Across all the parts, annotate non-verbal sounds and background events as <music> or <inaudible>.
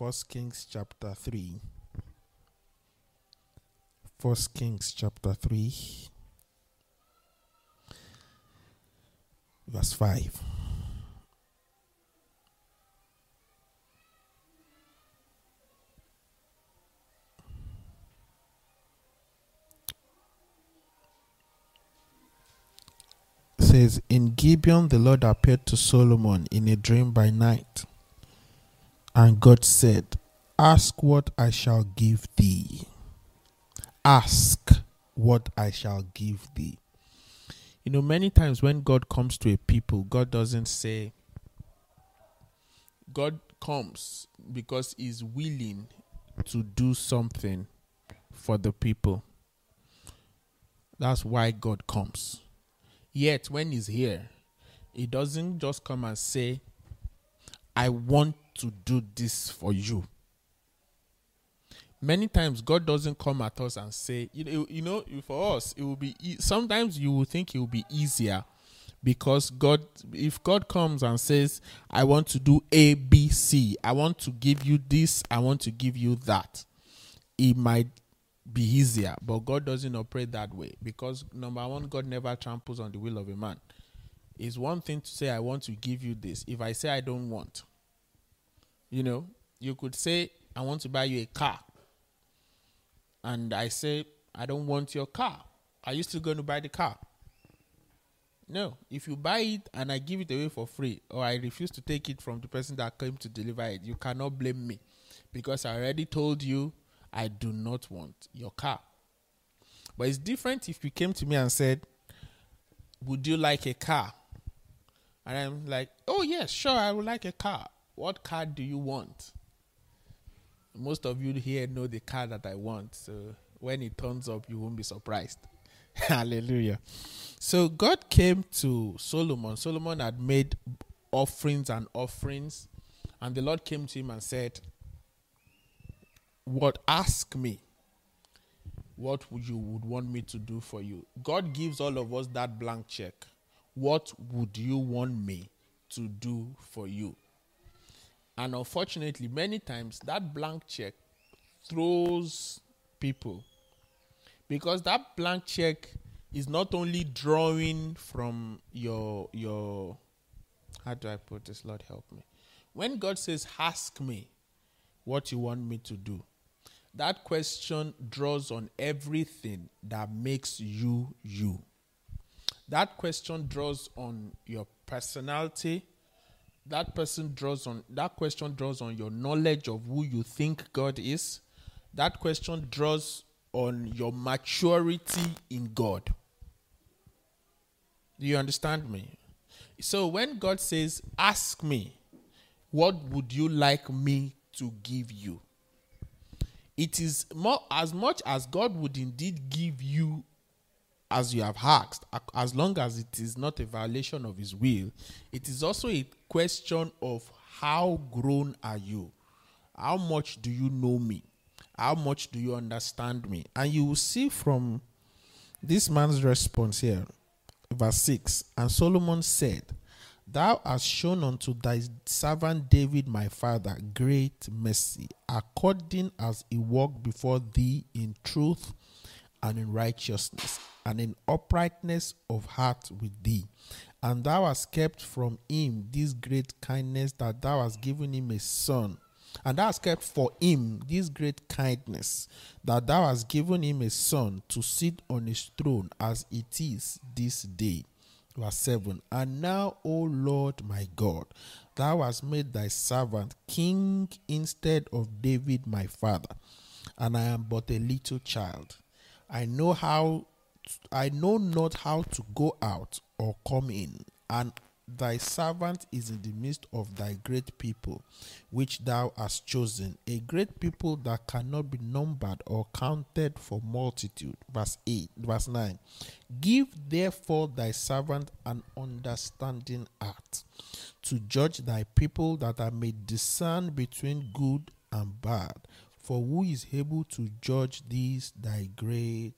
First Kings chapter 3. First Kings chapter 3, verse 5. says, In Gibeon the Lord appeared to Solomon in a dream by night. And God said, Ask what I shall give thee. Ask what I shall give thee. You know, many times when God comes to a people, God doesn't say, God comes because He's willing to do something for the people. That's why God comes. Yet, when He's here, He doesn't just come and say, I want to do this for you. Many times, God doesn't come at us and say, you know, you know for us, it will be, e- sometimes you will think it will be easier because God, if God comes and says, I want to do A, B, C, I want to give you this, I want to give you that, it might be easier. But God doesn't operate that way because number one, God never tramples on the will of a man. It's one thing to say, I want to give you this. If I say I don't want, you know, you could say, I want to buy you a car. And I say, I don't want your car. Are you still going to buy the car? No. If you buy it and I give it away for free, or I refuse to take it from the person that came to deliver it, you cannot blame me because I already told you I do not want your car. But it's different if you came to me and said, Would you like a car? And I'm like, Oh, yes, sure, I would like a car. What card do you want? Most of you here know the card that I want. So when it turns up, you won't be surprised. <laughs> Hallelujah. So God came to Solomon. Solomon had made offerings and offerings. And the Lord came to him and said, What ask me? What would you would want me to do for you? God gives all of us that blank check. What would you want me to do for you? And unfortunately, many times that blank check throws people because that blank check is not only drawing from your your how do I put this? Lord help me. When God says, "Ask me what you want me to do," that question draws on everything that makes you you. That question draws on your personality, that person draws on that question draws on your knowledge of who you think God is. That question draws on your maturity in God. Do you understand me? So when God says, Ask me, what would you like me to give you? It is more as much as God would indeed give you as you have asked, as long as it is not a violation of his will, it is also a question of how grown are you? How much do you know me? How much do you understand me? And you will see from this man's response here, verse 6 And Solomon said, Thou hast shown unto thy servant David my father great mercy, according as he walked before thee in truth and in righteousness and in uprightness of heart with thee. And thou hast kept from him this great kindness that thou hast given him a son. And thou hast kept for him this great kindness that thou hast given him a son to sit on his throne as it is this day. Verse 7 And now, O Lord my God, thou hast made thy servant king instead of David my father, and I am but a little child. I know how I know not how to go out or come in, and thy servant is in the midst of thy great people, which thou hast chosen, a great people that cannot be numbered or counted for multitude. Verse 8, verse 9. Give therefore thy servant an understanding heart to judge thy people that I may discern between good and bad. For who is able to judge these thy great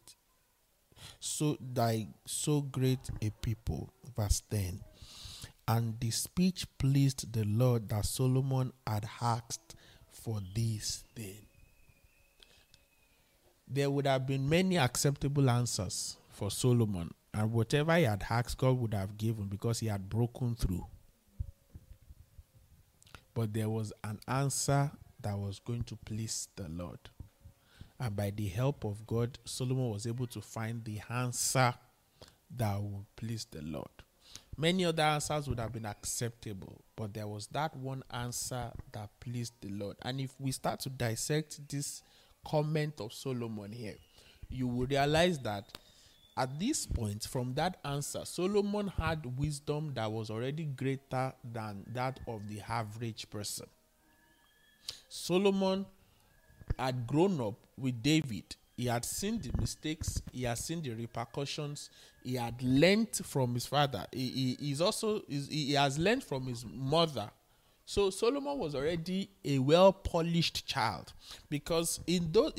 so thy so great a people. Verse 10. And the speech pleased the Lord that Solomon had asked for this thing. There would have been many acceptable answers for Solomon, and whatever he had asked, God would have given because he had broken through. But there was an answer that was going to please the Lord. And by the help of God, Solomon was able to find the answer that would please the Lord. Many other answers would have been acceptable, but there was that one answer that pleased the Lord. And if we start to dissect this comment of Solomon here, you will realize that at this point, from that answer, Solomon had wisdom that was already greater than that of the average person. Solomon had grown up with David he had seen the mistakes, he had seen the repercussions, he had learned from his father. He, he, also he has learned from his mother. So Solomon was already a well polished child because in those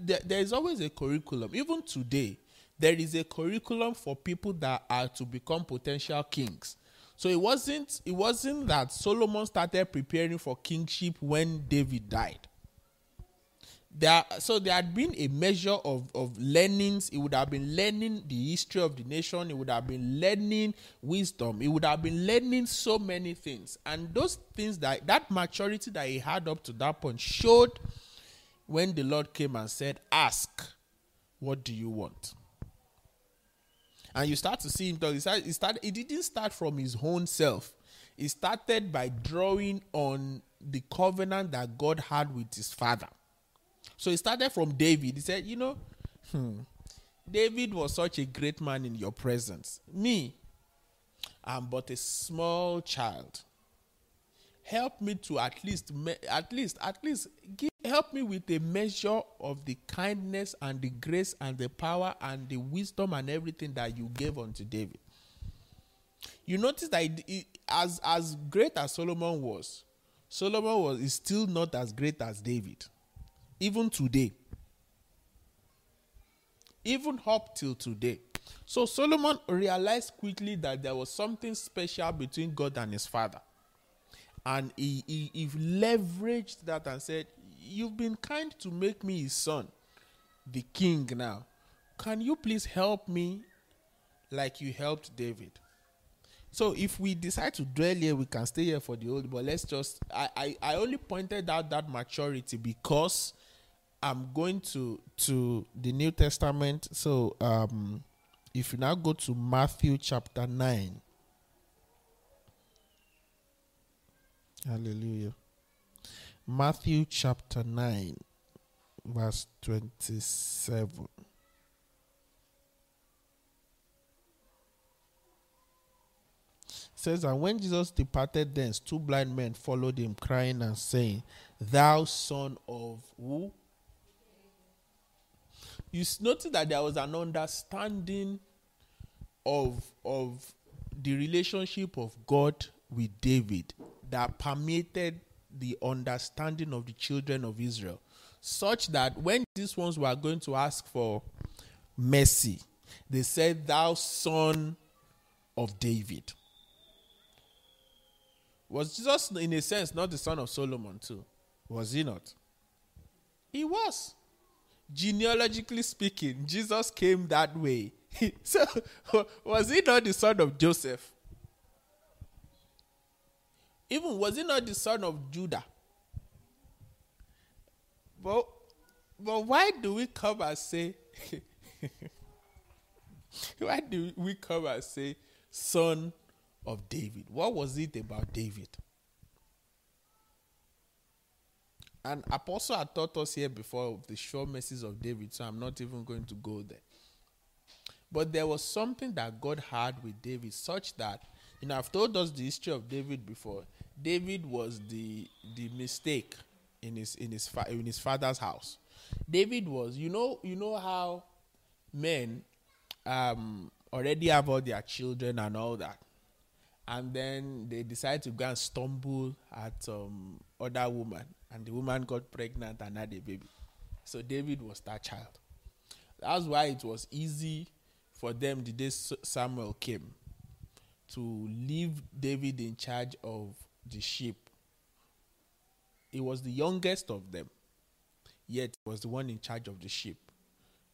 there, there is always a curriculum. Even today, there is a curriculum for people that are to become potential kings. So it wasn't it wasn't that Solomon started preparing for kingship when David died there so there had been a measure of of learnings. He would have been learning the history of the nation. He would have been learning wisdom. He would have been learning so many things. And those things that that maturity that he had up to that point showed when the lord came and said ask what do you want? And you start to see him talk he started he didn't start from his own self. He started by drawing on the covenant that god had with his father so he started from David. He said, You know, hmm, David was such a great man in your presence. Me, I'm but a small child. Help me to at least, at least, at least give, help me with a measure of the kindness and the grace and the power and the wisdom and everything that you gave unto David. You notice that it, it, as as great as Solomon was, Solomon was is still not as great as David even today. Even up till today. So Solomon realized quickly that there was something special between God and his father. And he, he, he leveraged that and said, You've been kind to make me his son, the king now. Can you please help me like you helped David? So if we decide to dwell here, we can stay here for the old. But let's just I, I, I only pointed out that maturity because I'm going to to the New Testament. So um, if you now go to Matthew chapter nine. Hallelujah. Matthew chapter 9, verse 27. says, And when Jesus departed thence, two blind men followed him, crying and saying, Thou son of who? You notice that there was an understanding of of the relationship of God with David that permeated the understanding of the children of Israel, such that when these ones were going to ask for mercy, they said, Thou son of David. Was Jesus, in a sense, not the son of Solomon, too? Was he not? He was genealogically speaking, Jesus came that way. <laughs> so, was he not the son of Joseph? Even was he not the son of Judah? But, but why do we come and say, <laughs> why do we come and say, son of David? What was it about David? And Apostle had taught us here before the sure mercies of David, so I'm not even going to go there. But there was something that God had with David, such that, you know, I've told us the history of David before. David was the the mistake in his in his fa- in his father's house. David was, you know, you know how men um, already have all their children and all that, and then they decide to go and stumble at um, other woman and the woman got pregnant and had a baby. So David was that child. That's why it was easy for them the day Samuel came to leave David in charge of the sheep. He was the youngest of them, yet was the one in charge of the sheep,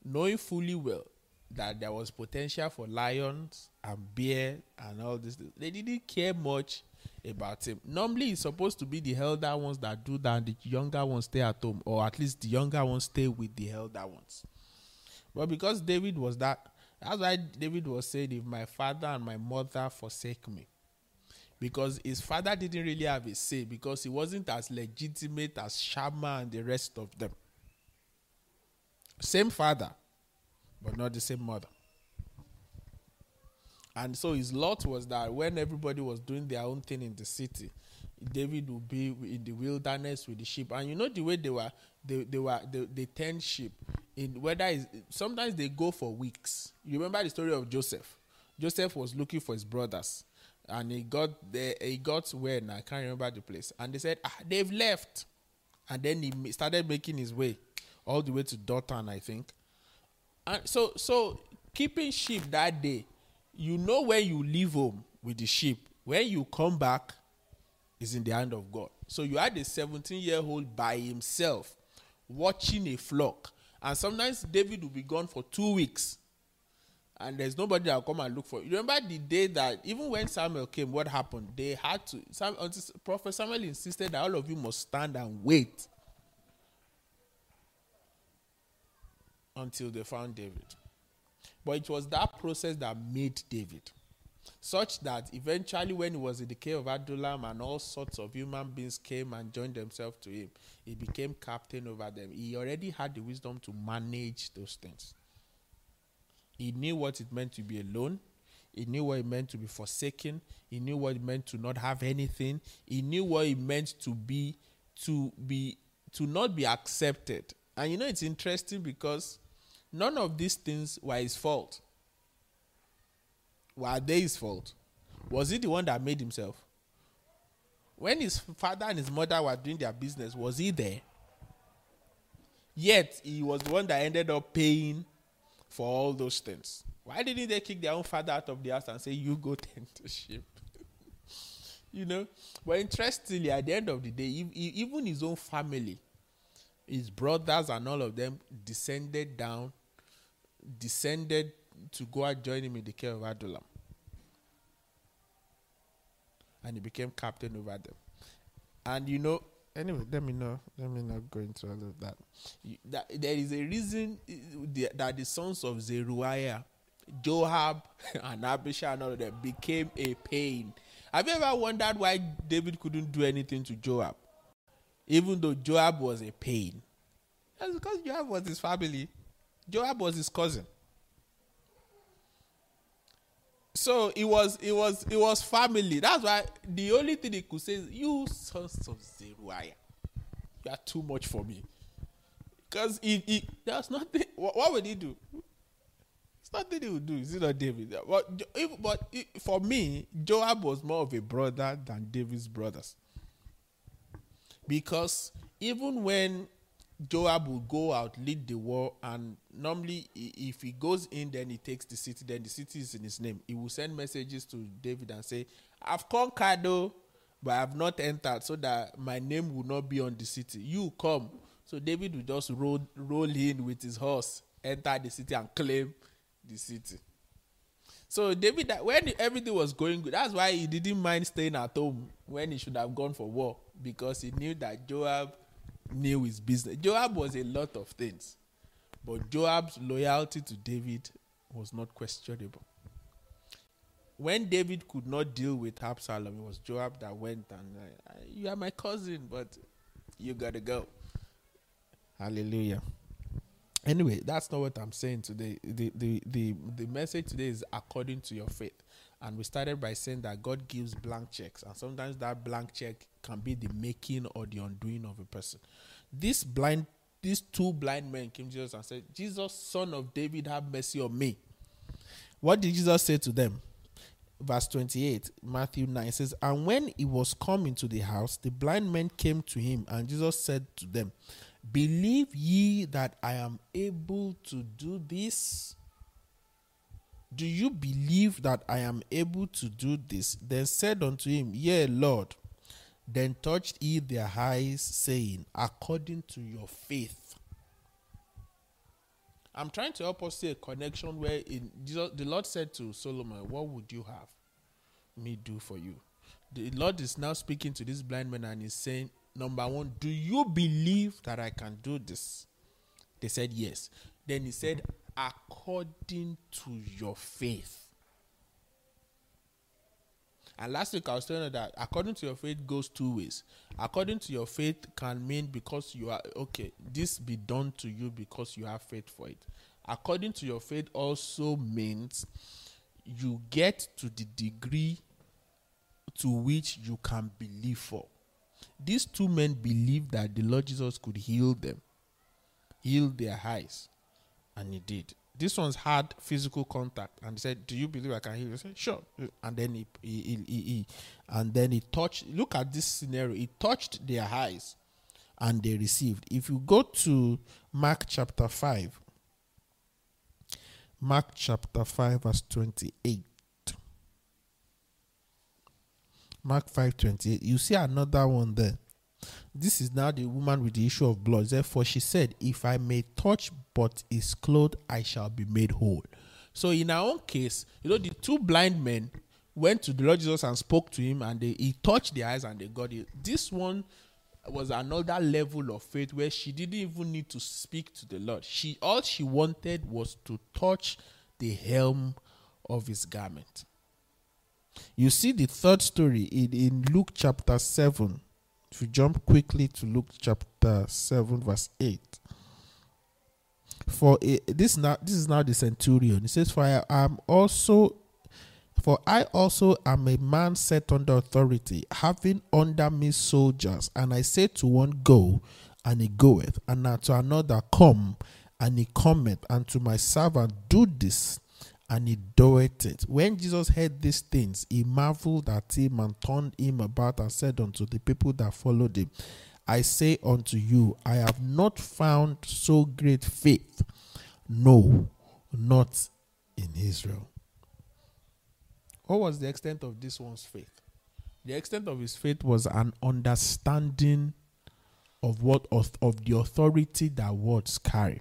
knowing fully well that there was potential for lions and bear and all this. They didn't care much about him. Normally, it's supposed to be the elder ones that do that, the younger ones stay at home, or at least the younger ones stay with the elder ones. But because David was that, that's why David was saying, If my father and my mother forsake me. Because his father didn't really have a say, because he wasn't as legitimate as Shammah and the rest of them. Same father, but not the same mother. And so his lot was that when everybody was doing their own thing in the city, David would be in the wilderness with the sheep. And you know the way they were, they, they were they, they tend sheep. In whether is sometimes they go for weeks. You remember the story of Joseph? Joseph was looking for his brothers, and he got there. He got where I can't remember the place. And they said, ah, they've left. And then he started making his way all the way to Dothan, I think. And so, so keeping sheep that day you know when you leave home with the sheep, when you come back, is in the hand of God. So you had a 17 year old by himself watching a flock. And sometimes David will be gone for two weeks. And there's nobody that will come and look for you. Remember the day that even when Samuel came, what happened? They had to. Sam, Prophet Samuel insisted that all of you must stand and wait until they found David. But it was that process that made David. Such that eventually, when he was in the cave of Adullam and all sorts of human beings came and joined themselves to him, he became captain over them. He already had the wisdom to manage those things. He knew what it meant to be alone. He knew what it meant to be forsaken. He knew what it meant to not have anything. He knew what it meant to be to be to not be accepted. And you know it's interesting because None of these things were his fault. Were they his fault? Was he the one that made himself? When his father and his mother were doing their business, was he there? Yet he was the one that ended up paying for all those things. Why didn't they kick their own father out of the house and say, You go <laughs> tend to <laughs> you know? But interestingly, at the end of the day, even his own family, his brothers and all of them descended down descended to go and join him in the care of Adullam. And he became captain over them. And you know, anyway, let me know. Let me not go into all of that. You, that there is a reason that the sons of Zeruiah, Joab, <laughs> and Abishai and all of them became a pain. Have you ever wondered why David couldn't do anything to Joab? Even though Joab was a pain. That's because Joab was his family. Joab was his cousin. So it was it was it was family. That's why the only thing he could say is, You sons of Zeruiah, you are too much for me. Because he, he there's nothing what, what would he do? It's nothing he would do. Is it not David? But, if, but for me, Joab was more of a brother than David's brothers. Because even when Joab would go out, lead the war, and normally, if he goes in, then he takes the city, then the city is in his name. He will send messages to David and say, I've conquered, though, but I have not entered, so that my name will not be on the city. You come. So David will just roll, roll in with his horse, enter the city, and claim the city. So David, when everything was going good, that's why he didn't mind staying at home when he should have gone for war, because he knew that Joab knew his business. Joab was a lot of things, but Joab's loyalty to David was not questionable. When David could not deal with Absalom, it was Joab that went and, uh, You are my cousin, but you gotta go. Hallelujah. Anyway, that's not what I'm saying today. The, the, the, the message today is according to your faith. And we started by saying that God gives blank checks, and sometimes that blank check can be the making or the undoing of a person. This blind, these two blind men came to Jesus and said, Jesus, son of David, have mercy on me. What did Jesus say to them? Verse 28, Matthew 9 says, And when he was coming to the house, the blind men came to him, and Jesus said to them, Believe ye that I am able to do this? Do you believe that I am able to do this? Then said unto him, Yea, Lord. Then touched he their eyes, saying, According to your faith. I'm trying to help us see a connection where in Jesus, the Lord said to Solomon, What would you have me do for you? The Lord is now speaking to this blind man and he's saying, Number one, do you believe that I can do this? They said yes. Then he said, According to your faith. And last week I was telling you that according to your faith goes two ways. According to your faith can mean because you are okay, this be done to you because you have faith for it. According to your faith also means you get to the degree to which you can believe for. These two men believed that the Lord Jesus could heal them, heal their eyes, and he did. This one's had physical contact and he said, Do you believe I can heal you? I said, Sure. And then he, he, he, he, and then he touched look at this scenario. He touched their eyes and they received. If you go to Mark chapter 5, Mark chapter 5, verse 28. Mark 5 28. You see another one there. This is now the woman with the issue of blood. Therefore, she said, If I may touch but his clothes, I shall be made whole. So, in our own case, you know, the two blind men went to the Lord Jesus and spoke to him, and they, he touched their eyes and they got it. This one was another level of faith where she didn't even need to speak to the Lord. She all she wanted was to touch the hem of his garment. You see the third story in, in Luke chapter 7 you jump quickly to Luke chapter 7, verse 8. For this now this is now the centurion. He says, For I am also for I also am a man set under authority, having under me soldiers, and I say to one go, and he goeth, and to another come, and he cometh, and to my servant do this, and he doeth it. When Jesus heard these things, he marveled at him and turned him about and said unto the people that followed him, I say unto you, I have not found so great faith, no, not in Israel. What was the extent of this one's faith? The extent of his faith was an understanding of what of, of the authority that words carry.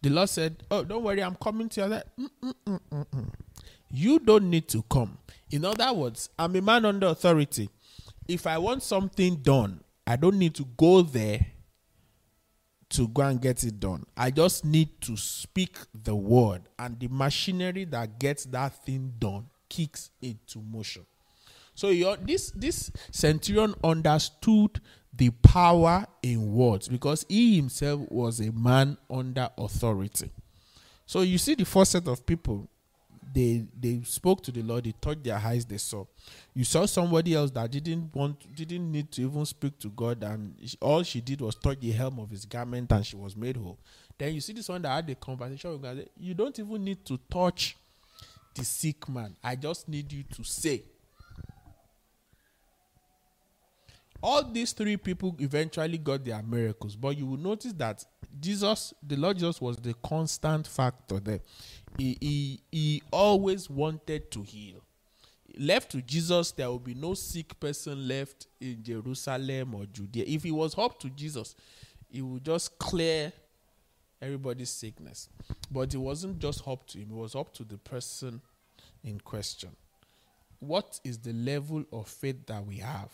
The Lord said, Oh, don't worry, I'm coming to you. Said, mm, mm, mm, you don't need to come. In other words, I'm a man under authority. If I want something done, I don't need to go there to go and get it done. I just need to speak the word, and the machinery that gets that thing done kicks into motion. So this this centurion understood the power in words because he himself was a man under authority. So you see the first set of people, they they spoke to the Lord, they touched their eyes, they saw. You saw somebody else that didn't want didn't need to even speak to God, and all she did was touch the hem of his garment and she was made whole. Then you see this one that had the conversation with God. You don't even need to touch the sick man. I just need you to say all these three people eventually got their miracles, but you will notice that Jesus, the Lord Jesus, was the constant factor there. He, he, he always wanted to heal. Left to Jesus, there will be no sick person left in Jerusalem or Judea. If it was up to Jesus, he would just clear everybody's sickness. But it wasn't just up to him, it was up to the person in question. What is the level of faith that we have?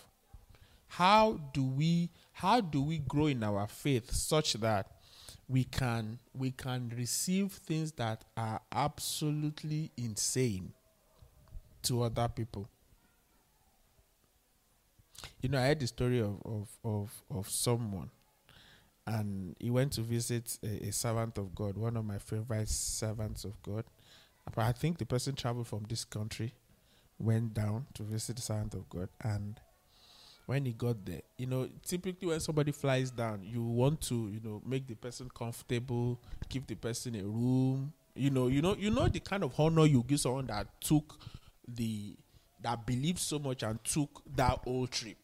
How do we how do we grow in our faith such that we can we can receive things that are absolutely insane to other people? You know i heard the story of of of, of someone and he went to visit a, a servant of god one of my favorite servants of god. I think the person traveled from this country went down to visit the servant of god and when he got there, you know, typically when somebody flies down, you want to, you know, make the person comfortable, give the person a room. You know, you know, you know the kind of honor you give someone that took the that believed so much and took that whole trip.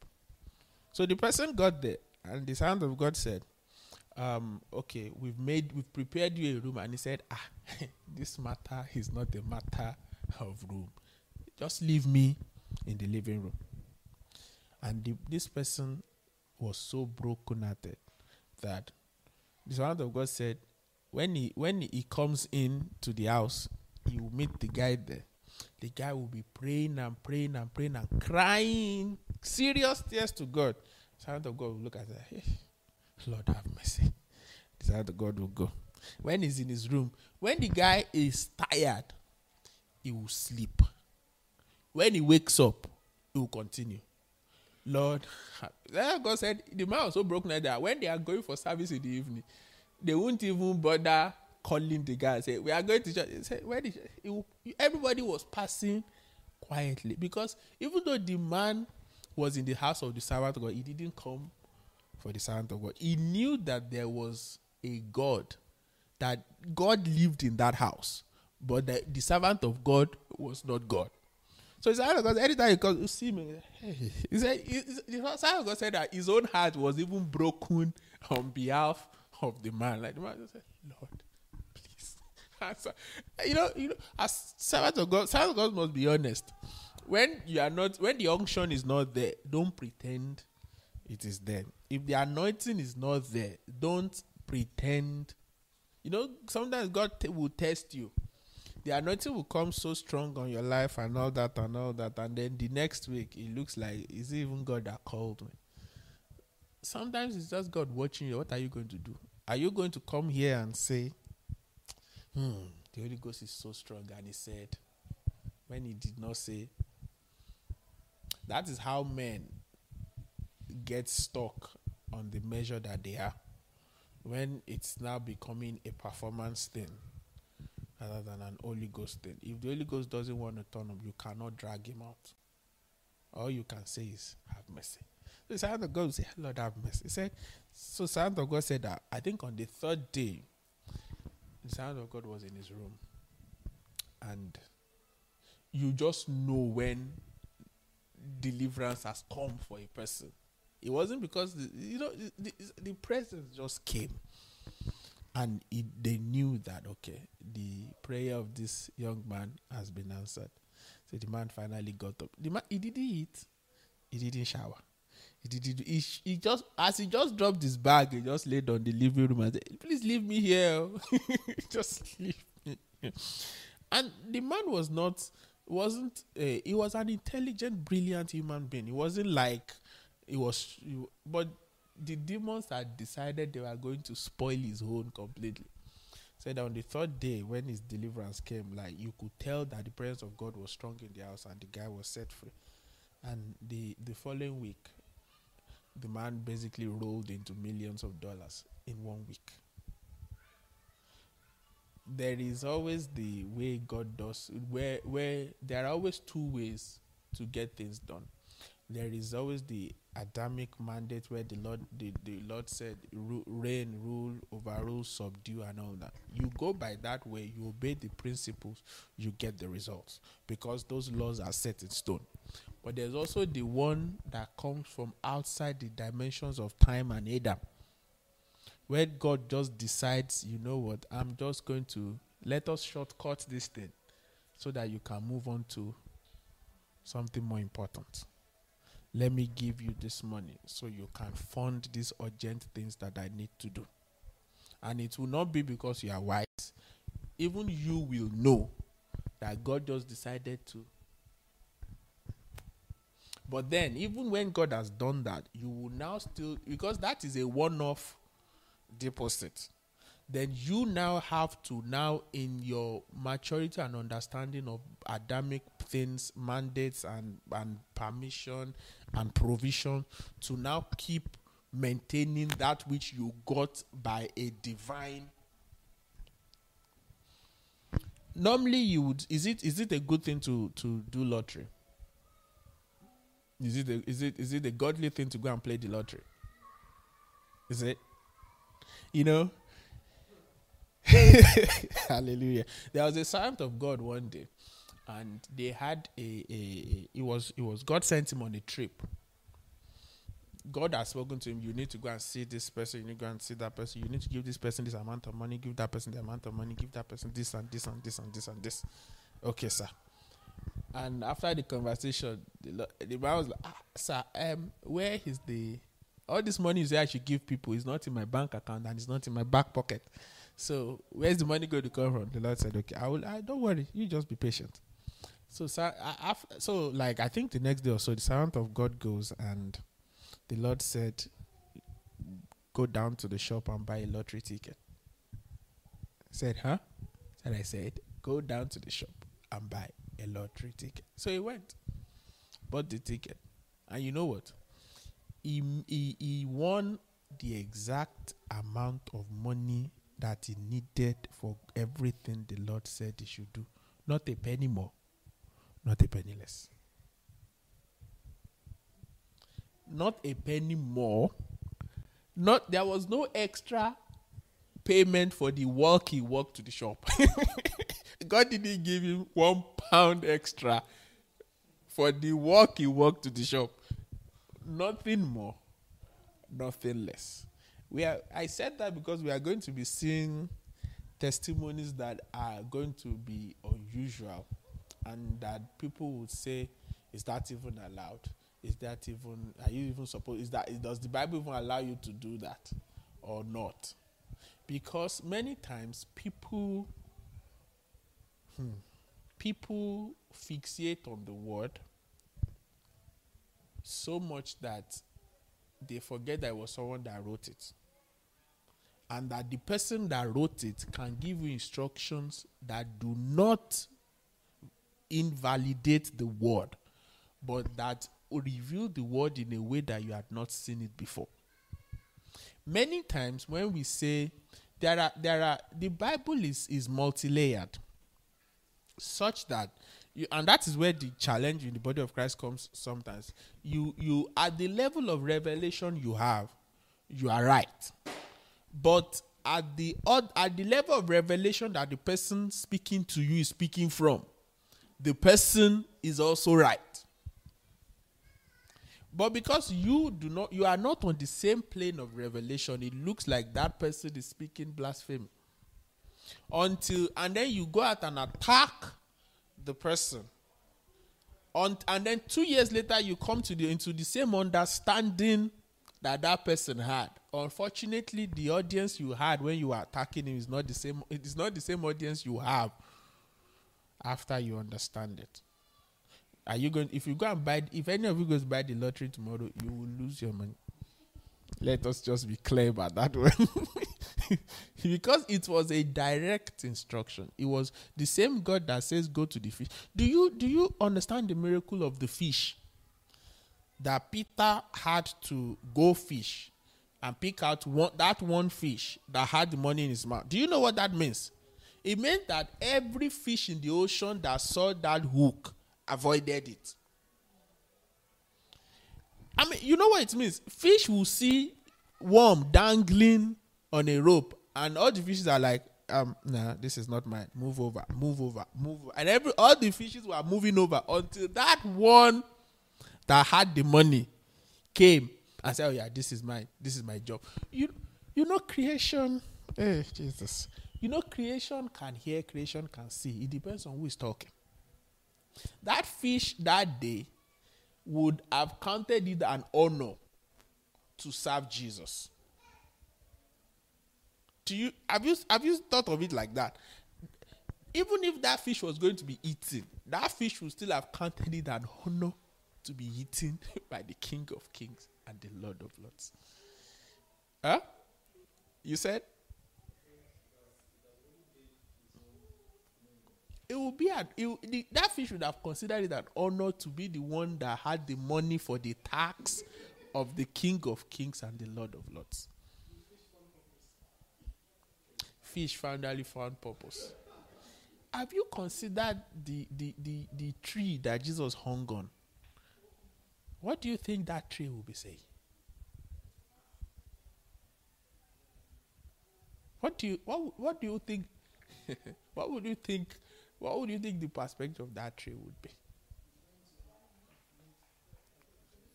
So the person got there, and the sound of God said, um, okay, we've made, we've prepared you a room. And he said, ah, <laughs> this matter is not a matter of room. Just leave me in the living room. And the, this person was so broken-hearted that the servant of God said, when he when he comes in to the house, he will meet the guy there. The guy will be praying and praying and praying and crying serious tears to God. The servant of God will look at that. Hey, Lord have mercy. The servant of God will go. When he's in his room, when the guy is tired, he will sleep. When he wakes up, he will continue. Lord, God said the man was so broken that when they are going for service in the evening, they won't even bother calling the guy say, We are going to church. He said, Where did everybody was passing quietly because even though the man was in the house of the servant of God, he didn't come for the servant of God. He knew that there was a God, that God lived in that house, but the servant of God was not God. So of God, anytime he comes, you see me, hey. he said, of God said that his own heart was even broken on behalf of the man. Like the man just said, Lord, please <laughs> answer. You know, you know, as servant of God, servant of God must be honest. When you are not, when the unction is not there, don't pretend it is there. If the anointing is not there, don't pretend. You know, sometimes God t- will test you. The anointing will come so strong on your life and all that and all that, and then the next week it looks like is it even God that called me? Sometimes it's just God watching you. What are you going to do? Are you going to come here and say, "Hmm, the Holy Ghost is so strong," and He said, when He did not say, that is how men get stuck on the measure that they are when it's now becoming a performance thing rather than an Holy Ghost thing. If the Holy Ghost doesn't want to turn up, you cannot drag him out. All you can say is, Have mercy. So Santa God said, Lord, have mercy. He said, So Santa God said that I think on the third day, the Son of God was in his room. And you just know when deliverance has come for a person. It wasn't because the, you know the, the, the presence just came, and it, they knew that okay, the prayer of this young man has been answered. So the man finally got up. The man he didn't eat, he didn't shower. He did he, he just as he just dropped his bag, he just laid on the living room and said, "Please leave me here, <laughs> just leave me." And the man was not wasn't uh, he was an intelligent, brilliant human being. He wasn't like it was, but the demons had decided they were going to spoil his home completely. Said on the third day, when his deliverance came, like you could tell that the presence of God was strong in the house, and the guy was set free. And the the following week, the man basically rolled into millions of dollars in one week. There is always the way God does, where where there are always two ways to get things done. There is always the Adamic mandate where the Lord the, the Lord said reign, rule, overrule, subdue, and all that. You go by that way, you obey the principles, you get the results because those laws are set in stone. But there's also the one that comes from outside the dimensions of time and Adam. Where God just decides, you know what, I'm just going to let us shortcut this thing so that you can move on to something more important let me give you this money so you can fund these urgent things that I need to do. And it will not be because you are wise. Even you will know that God just decided to. But then, even when God has done that, you will now still, because that is a one off deposit then you now have to now in your maturity and understanding of adamic things mandates and and permission and provision to now keep maintaining that which you got by a divine. Normally you would is it is it a good thing to to do lottery? Is it a, is it is it a godly thing to go and play the lottery? Is it? You know? <laughs> Hallelujah. There was a servant of God one day, and they had a, a, it was it was God sent him on a trip. God has spoken to him. You need to go and see this person. You need to go and see that person. You need to give this person this amount of money. Give that person the amount of money. Give that person this and this and this and this and this. Okay, sir. And after the conversation, the, the man was like, ah, "Sir, um, where is the all this money you say I should give people is not in my bank account and it's not in my back pocket. So where's the money going to come from?" The Lord said, "Okay, I will. I don't worry. You just be patient." So, so, I, so like I think the next day or so, the servant of God goes and the Lord said, "Go down to the shop and buy a lottery ticket." I said, "Huh?" And I said, "Go down to the shop and buy a lottery ticket. So he went, bought the ticket, and you know what? He, he, he won the exact amount of money that he needed for everything the Lord said he should do. Not a penny more, not a penny less. Not a penny more. Not there was no extra payment for the walk he walked to the shop. <laughs> God didn't give him one pound extra for the walk he walked to the shop. Nothing more, nothing less. We are, I said that because we are going to be seeing testimonies that are going to be unusual and that people would say, is that even allowed? Is that even, are you even supposed, is that, does the Bible even allow you to do that or not? Because many times people Hmm. People fixate on the word so much that they forget that it was someone that wrote it. And that the person that wrote it can give you instructions that do not invalidate the word, but that reveal the word in a way that you had not seen it before. Many times when we say there are there are the Bible is is multi-layered such that you, and that is where the challenge in the body of Christ comes sometimes. You you at the level of revelation you have, you are right. But at the at the level of revelation that the person speaking to you is speaking from, the person is also right. But because you do not you are not on the same plane of revelation, it looks like that person is speaking blasphemy. Until and then you go out and attack the person. On, and then two years later you come to the into the same understanding that that person had. Unfortunately the audience you had when you were attacking him is not the same it is not the same audience you have after you understand it are you going if you go and buy if any of you goes buy the lottery tomorrow you will lose your money let us just be clear about that <laughs> one. because it was a direct instruction. It was the same God that says go to the fish. Do you do you understand the miracle of the fish? That Peter had to go fish and pick out one, that one fish that had the money in his mouth. Do you know what that means? It meant that every fish in the ocean that saw that hook avoided it. I mean, you know what it means? Fish will see worm dangling on a rope, and all the fishes are like, um, nah, this is not mine. Move over, move over, move over. And every all the fishes were moving over until that one that had the money came and said, Oh yeah, this is mine. This is my job. You you know creation. Hey, eh, Jesus. You know, creation can hear, creation can see. It depends on who is talking. That fish that day would have counted it an honor to serve Jesus. Do you have you have you thought of it like that? Even if that fish was going to be eaten, that fish would still have counted it an honor to be eaten <laughs> by the King of Kings and the Lord of Lords. Huh? You said? It would be that fish would have considered it an honor to be the one that had the money for the tax of the King of Kings and the Lord of Lords. Fish finally found purpose. Have you considered the, the, the, the tree that Jesus hung on? What do you think that tree will be saying? What do you what, what do you think <laughs> what would you think what would you think the perspective of that tree would be?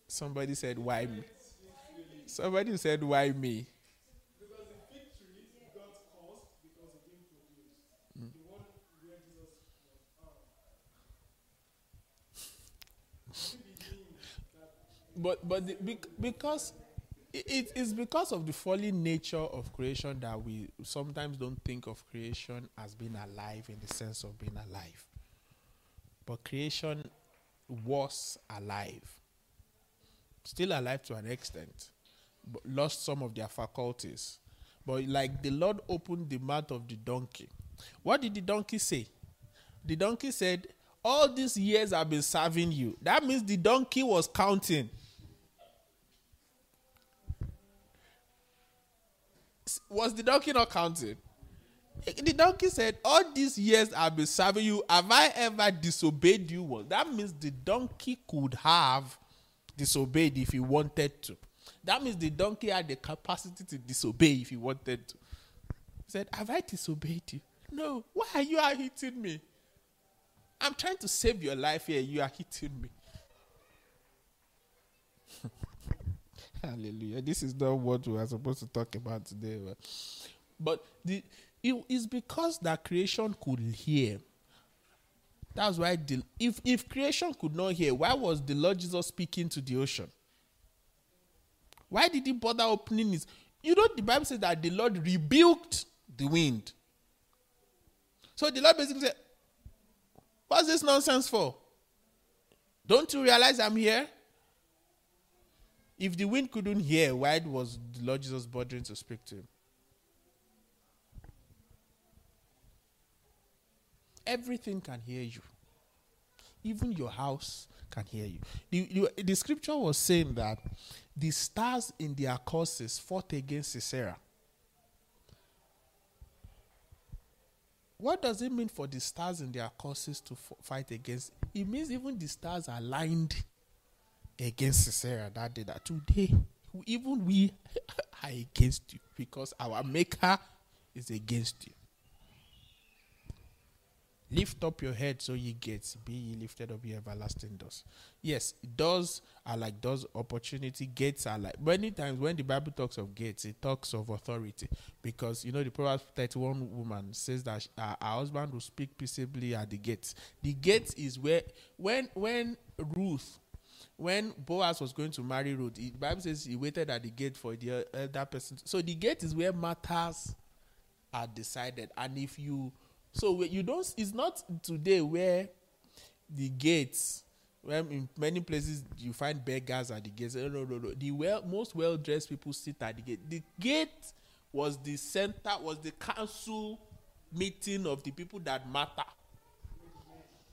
Somebody said, Why me? Somebody said, Why me? Hmm. but but the, because it is because of the fallen nature of creation that we sometimes don't think of creation as being alive in the sense of being alive. But creation was alive, still alive to an extent, but lost some of their faculties. But like the Lord opened the mouth of the donkey. What did the donkey say? The donkey said, All these years I've been serving you. That means the donkey was counting. Was the donkey not counting? Eh, the donkey said, All these years I've been serving you, have I ever disobeyed you? Well, that means the donkey could have disobeyed if he wanted to. That means the donkey had the capacity to disobey if he wanted to. He said, Have I disobeyed you? No. Why are you hitting me? I'm trying to save your life here. You are hitting me. <laughs> Hallelujah. This is not what we are supposed to talk about today. But the, it is because that creation could hear. That's why the, if, if creation could not hear, why was the Lord Jesus speaking to the ocean? Why did he bother opening his? You know, the Bible says that the Lord rebuked the wind. So the Lord basically said, What's this nonsense for? Don't you realize I'm here? If the wind couldn't hear, why was the Lord Jesus bothering to speak to him? Everything can hear you. Even your house can hear you. The, the, scripture was saying that the stars in their courses fought against Sisera. What does it mean for the stars in their courses to f- fight against? It means even the stars are aligned against Sisera that day. That today, even we <laughs> are against you because our Maker is against you. Lift up your head so ye gates, be ye lifted up, ye everlasting doors. Yes, doors are like doors, opportunity, gates are like many times when the Bible talks of gates, it talks of authority. Because you know the Proverbs 31 woman says that her, her husband will speak peaceably at the gates. The gate is where when when Ruth when Boaz was going to marry Ruth, the Bible says he waited at the gate for the elder person. So the gate is where matters are decided. And if you so you don't. It's not today where the gates. When in many places you find beggars at the gates. No, no, no, no. The well, most well dressed people sit at the gate. The gate was the center, was the council meeting of the people that matter.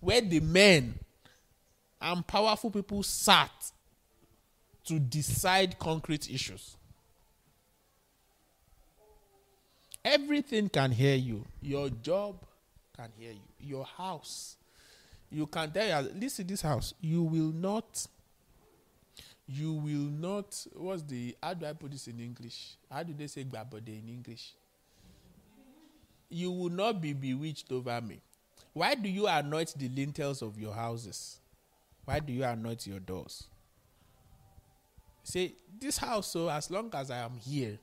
Where the men and powerful people sat to decide concrete issues. Everything can hear you. Your job can hear you. Your house. You can tell you, listen, this house, you will not, you will not, what's the, how do I put this in English? How do they say gbabode in English? You will not be bewitched over me. Why do you anoint the lintels of your houses? Why do you anoint your doors? Say, this house, so as long as I am here,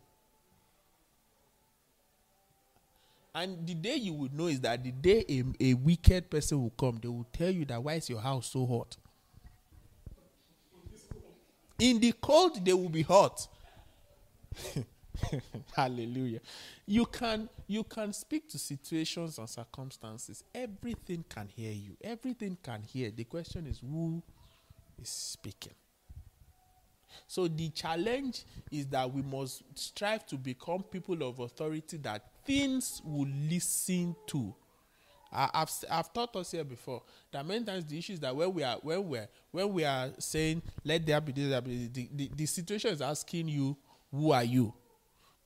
And the day you would know is that the day a, a wicked person will come, they will tell you that why is your house so hot? In the cold, they will be hot. <laughs> Hallelujah. You can you can speak to situations and circumstances. Everything can hear you. Everything can hear. The question is who is speaking. So the challenge is that we must strive to become people of authority that things will listen to. I, have I've taught us here before that many times the issue is that when we are when we are when we are saying let there be this, the, the, the situation is asking you who are you,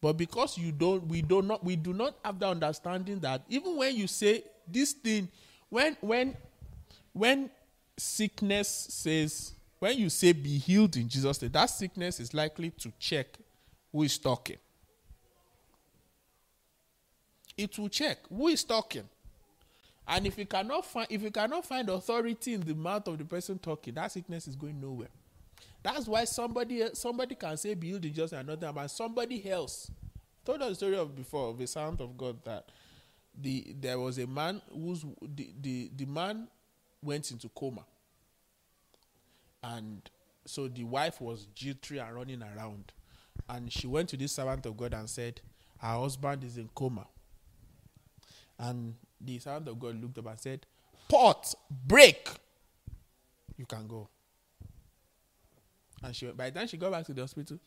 but because you don't we do not we do not have the understanding that even when you say this thing when when when sickness says when you say be healed in Jesus' name, that sickness is likely to check who is talking. It will check who is talking. And if you cannot find if you cannot find authority in the mouth of the person talking, that sickness is going nowhere. That's why somebody somebody can say Jesus' name, another man, somebody else. told us the story of before of the sound of God that the there was a man whose the, the, the man went into coma and so the wife was jittery and running around. And she went to this servant of God and said, Her husband is in coma. And the servant of God looked up and said, Pot, break. You can go. And she, by the time she got back to the hospital,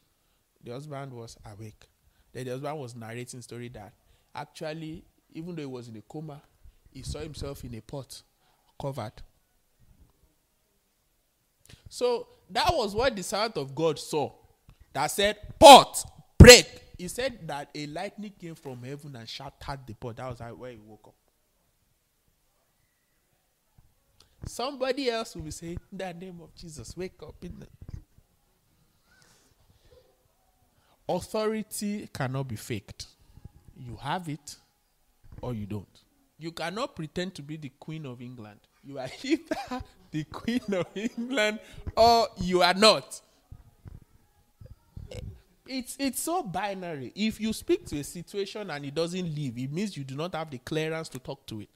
the husband was awake. Then the husband was narrating story that actually, even though he was in a coma, he saw himself in a pot covered. So that was what the servant of God saw. That said, pot, break. He said that a lightning came from heaven and shattered the pot. That was where he woke up. Somebody else will be saying, In the name of Jesus, wake up. In the... Authority cannot be faked. You have it or you don't. You cannot pretend to be the Queen of England. You are <laughs> either the Queen of England or you are not. It's, it's so binary. If you speak to a situation and it doesn't leave, it means you do not have the clearance to talk to it.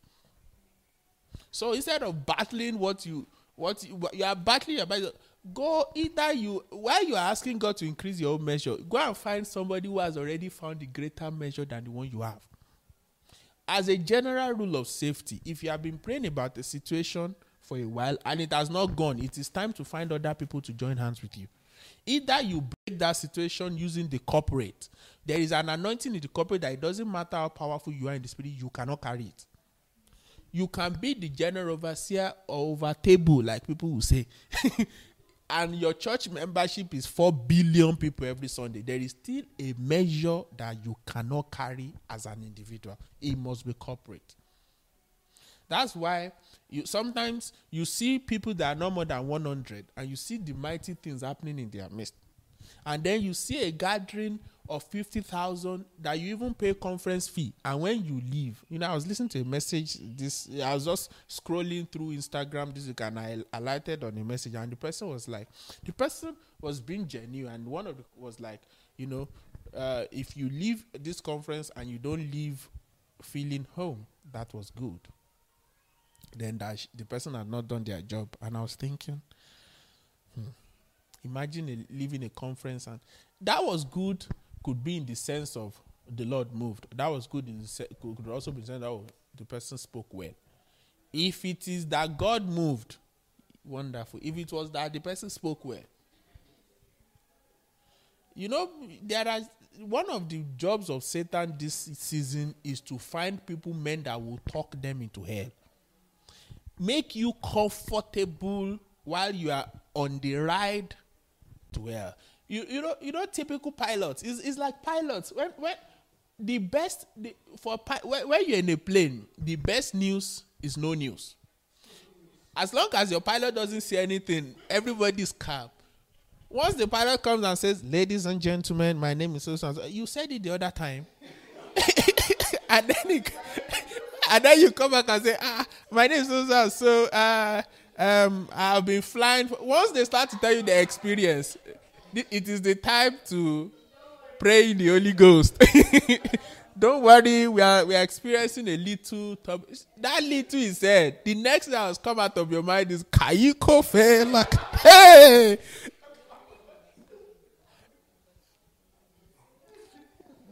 So instead of battling what you what you, you are battling about, go either you while you are asking God to increase your own measure, go and find somebody who has already found a greater measure than the one you have. As a general rule of safety, if you have been praying about the situation for a while and it has not gone, it is time to find other people to join hands with you. Either you break that situation using the corporate. There is an anointing in the corporate that it doesn't matter how powerful you are in the spirit, you cannot carry it. You can be the general overseer or over table, like people will say. <laughs> and your church membership is 4 billion people every Sunday, there is still a measure that you cannot carry as an individual. It must be corporate. That's why you sometimes you see people that are no more than 100 and you see the mighty things happening in their midst. And then you see a gathering of 50,000 that you even pay conference fee. And when you leave, you know, I was listening to a message this, I was just scrolling through Instagram this week and I alighted on a message and the person was like, the person was being genuine and one of the was like, you know, uh, if you leave this conference and you don't leave feeling home, that was good. Then that sh- the person had not done their job. And I was thinking, hmm, imagine a, leaving a conference and that was good could be in the sense of the Lord moved. That was good in the could also be sense that oh, the person spoke well. If it is that God moved, wonderful. If it was that the person spoke well, you know, there are one of the jobs of Satan this season is to find people men that will talk them into hell, make you comfortable while you are on the ride to hell you you know you know typical pilots. Is it's like pilots. When when the best the, for when, when you're in a plane the best news is no news. As long as your pilot doesn't see anything everybody's calm. Once the pilot comes and says ladies and gentlemen my name is so you said it the other time. <laughs> And then it, <laughs> and then you come back and say ah my name is so so so uh um i've been flying once they start to tell you the experience it is the time to pray in the Holy Ghost. <laughs> Don't worry, we are we are experiencing a little. That little is said. The next that has come out of your mind is Kayiko fe like hey.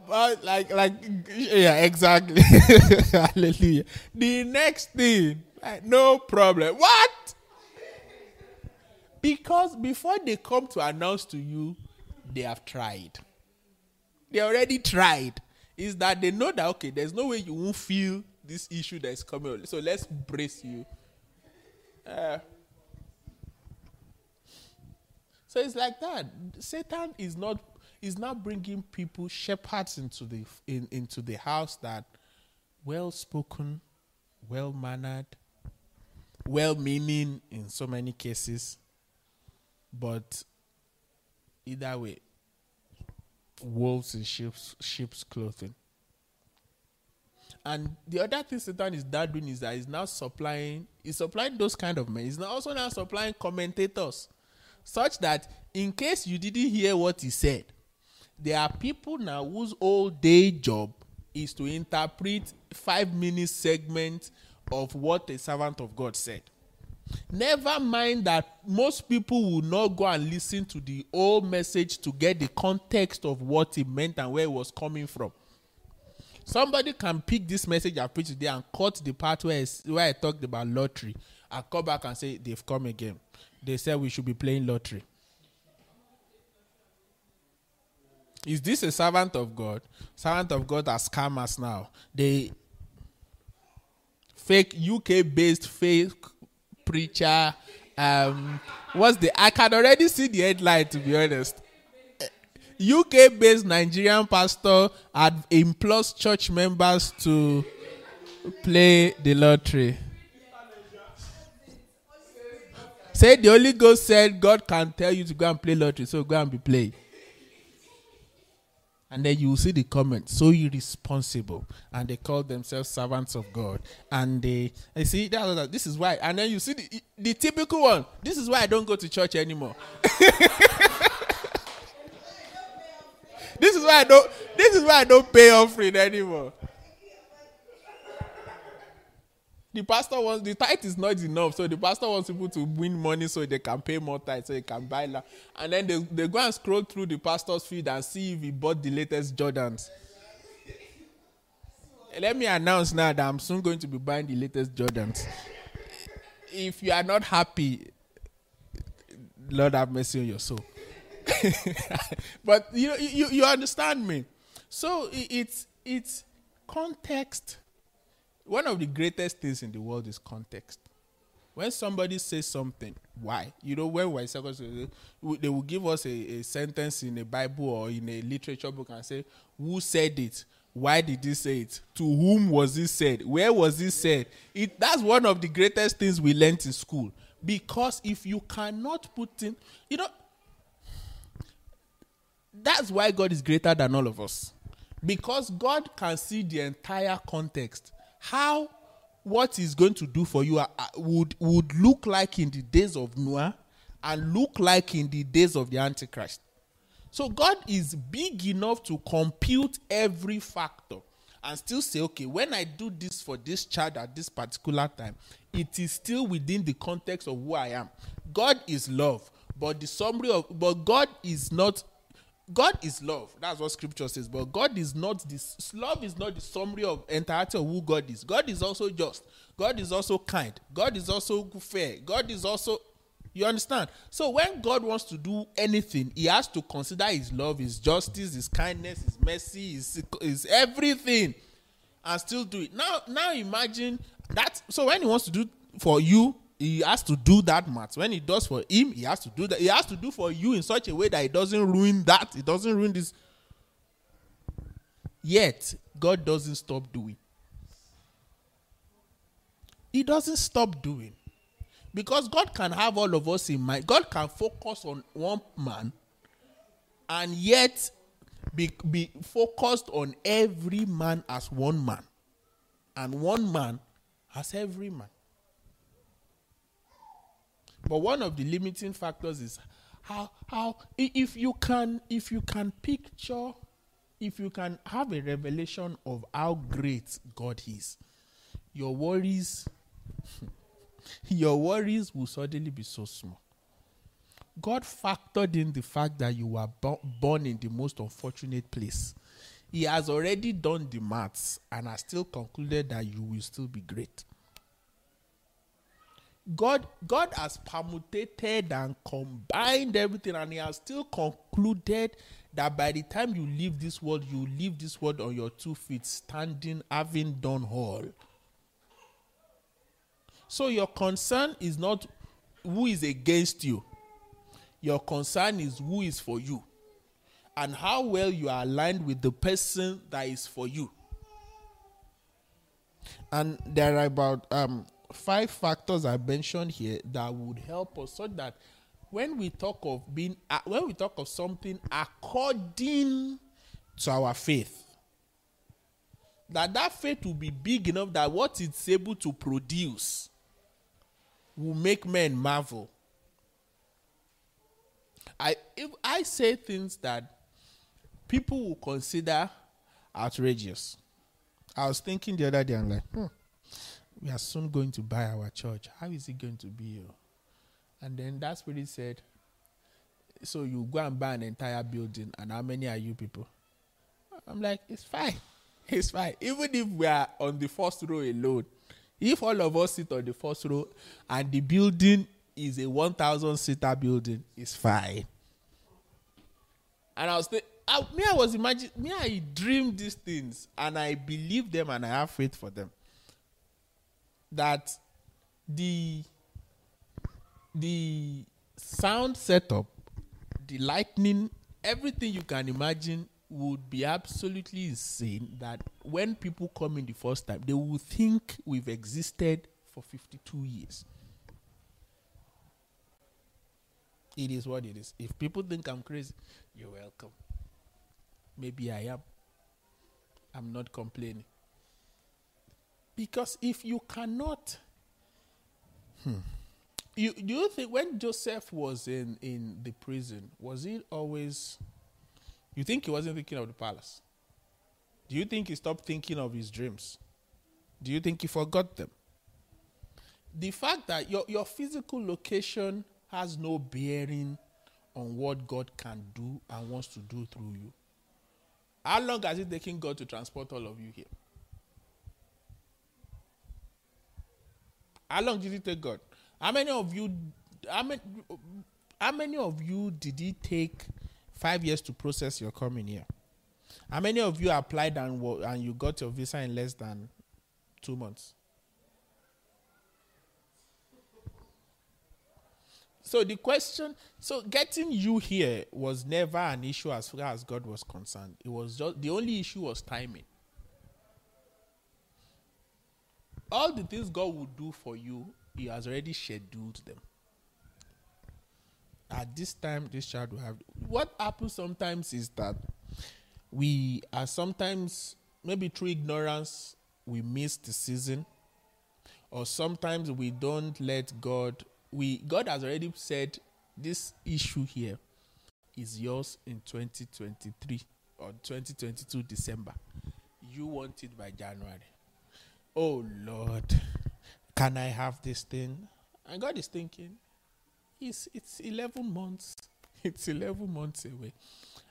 But like like yeah exactly. <laughs> Hallelujah. The next thing, like, no problem. What? Because before they come to announce to you, they have tried. They already tried. Is that they know that okay, there's no way you won't feel this issue that is coming. So let's brace you. Uh, so it's like that. Satan is not is not bringing people shepherds into the in, into the house that well spoken, well mannered, well meaning in so many cases, but either way, wolves in sheep's, sheep's clothing. And the other thing Satan is doing is that he's now supplying, he's supplying those kind of men. He's now also now supplying commentators, such that in case you didn't hear what he said, there are people now whose whole day job is to interpret five minute segment of what a servant of God said. Never mind that most people will not go and listen to the old message to get the context of what it meant and where it was coming from. Somebody can pick this message I preached today and cut the part where, where I talked about lottery and come back and say they've come again. They said we should be playing lottery. Is this a servant of God? Servant of God are scammers now. They fake UK based fake preacher. Um, what's the? I can already see the headline. To be honest, UK based Nigerian pastor had implores church members to play the lottery. Say the Holy Ghost said God can tell you to go and play lottery, so go and be playing. And then you see the comment, so irresponsible. And they call themselves servants of God. And they, they see, that, this is why. And then you see the, the typical one, this is why I don't go to church anymore. <laughs> this is why I don't, this is why I don't pay offering anymore. The pastor wants the tithe is not enough, so the pastor wants people to win money so they can pay more tithe, so they can buy land. And then they, they go and scroll through the pastor's feed and see if he bought the latest Jordans. Let me announce now that I'm soon going to be buying the latest Jordans. If you are not happy, Lord have mercy on your soul. <laughs> but you, you you understand me. So it's it's context one of the greatest things in the world is context. When somebody says something, why? You know, when we're they will give us a, a sentence in a Bible or in a literature book and say, Who said it? Why did he say it? To whom was it said? Where was it said? It, that's one of the greatest things we learned in school. Because if you cannot put in, you know, that's why God is greater than all of us. Because God can see the entire context how what is going to do for you uh, uh, would would look like in the days of Noah and look like in the days of the Antichrist. So God is big enough to compute every factor and still say, okay, when I do this for this child at this particular time, it is still within the context of who I am. God is love, but the summary of but God is not God is love. That's what scripture says. But God is not this love is not the summary of entirety of who God is. God is also just. God is also kind. God is also fair. God is also you understand? So when God wants to do anything, he has to consider his love, his justice, his kindness, his mercy, his, his everything and still do it. Now now imagine that so when he wants to do for you he has to do that math. When he does for him, he has to do that. He has to do for you in such a way that it doesn't ruin that. It doesn't ruin this. Yet, God doesn't stop doing. He doesn't stop doing. Because God can have all of us in mind. God can focus on one man and yet be, be focused on every man as one man. And one man as every man. But one of the limiting factors is how how if you can if you can picture if you can have a revelation of how great God is, your worries <laughs> your worries will suddenly be so small. God factored in the fact that you were bo- born in the most unfortunate place. He has already done the maths and has still concluded that you will still be great. God, God has permutated and combined everything, and He has still concluded that by the time you leave this world, you leave this world on your two feet, standing, having done all. So your concern is not who is against you. Your concern is who is for you and how well you are aligned with the person that is for you. And there are about um, five factors I mentioned here that would help us so that when we talk of being uh, when we talk of something according to our faith that that faith will be big enough that what it's able to produce will make men marvel. I if i say things that people will consider outrageous. I was thinking the other day i'm like hmm We are soon going to buy our church. How is it going to be? Oh? And then that spirit said, So you go and buy an entire building, and how many are you people? I'm like, It's fine. <laughs> It's fine. Even if we are on the first row alone, if all of us sit on the first row and the building is a 1,000 seater building, it's fine. And I was thinking, I, me, I was imagining, me, I dream these things and I believe them and I have faith for them. That the the sound setup, the lightning, everything you can imagine would be absolutely insane. That when people come in the first time, they will think we've existed for 52 years. It is what it is. If people think I'm crazy, you're welcome. Maybe I am. I'm not complaining. Because if you cannot, hmm, you do you think when Joseph was in in the prison, was he always? You think he wasn't thinking of the palace? Do you think he stopped thinking of his dreams? Do you think he forgot them? The fact that your, your physical location has no bearing on what God can do and wants to do through you. How long has it taken God to transport all of you here? How long did it take God? How many of you how many, how many of you did it take five years to process your coming here? How many of you applied and and you got your visa in less than two months? So the question, so getting you here was never an issue as far as God was concerned. It was just the only issue was timing. All the things God will do for you, He has already scheduled them. At this time, this child will have. What happens sometimes is that we are sometimes, maybe through ignorance, we miss the season, or sometimes we don't let God we God has already said this issue here is yours in 2023 or 2022 December. You want it by January. Oh Lord, can I have this thing? And God is thinking, it's it's 11 months. <laughs> It's 11 months away.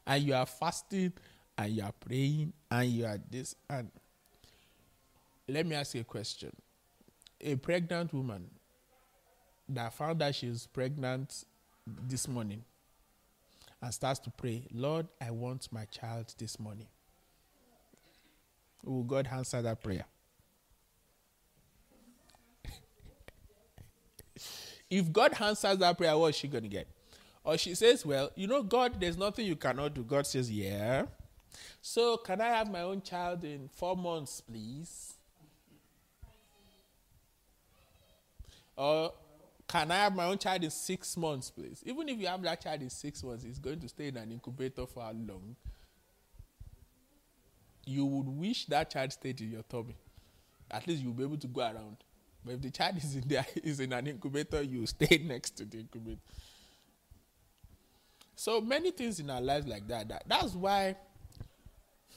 And you are fasting and you are praying and you are this and let me ask you a question. A pregnant woman that found out she's pregnant this morning and starts to pray, Lord, I want my child this morning. Will God answer that prayer? If God answers that prayer, what is she going to get? Or she says, Well, you know, God, there's nothing you cannot do. God says, Yeah. So, can I have my own child in four months, please? Or can I have my own child in six months, please? Even if you have that child in six months, it's going to stay in an incubator for how long? You would wish that child stayed in your tummy. At least you'll be able to go around. But if the child is in there, <laughs> is in an incubator, you stay <laughs> next to the incubator. So many things in our lives like that. that that's why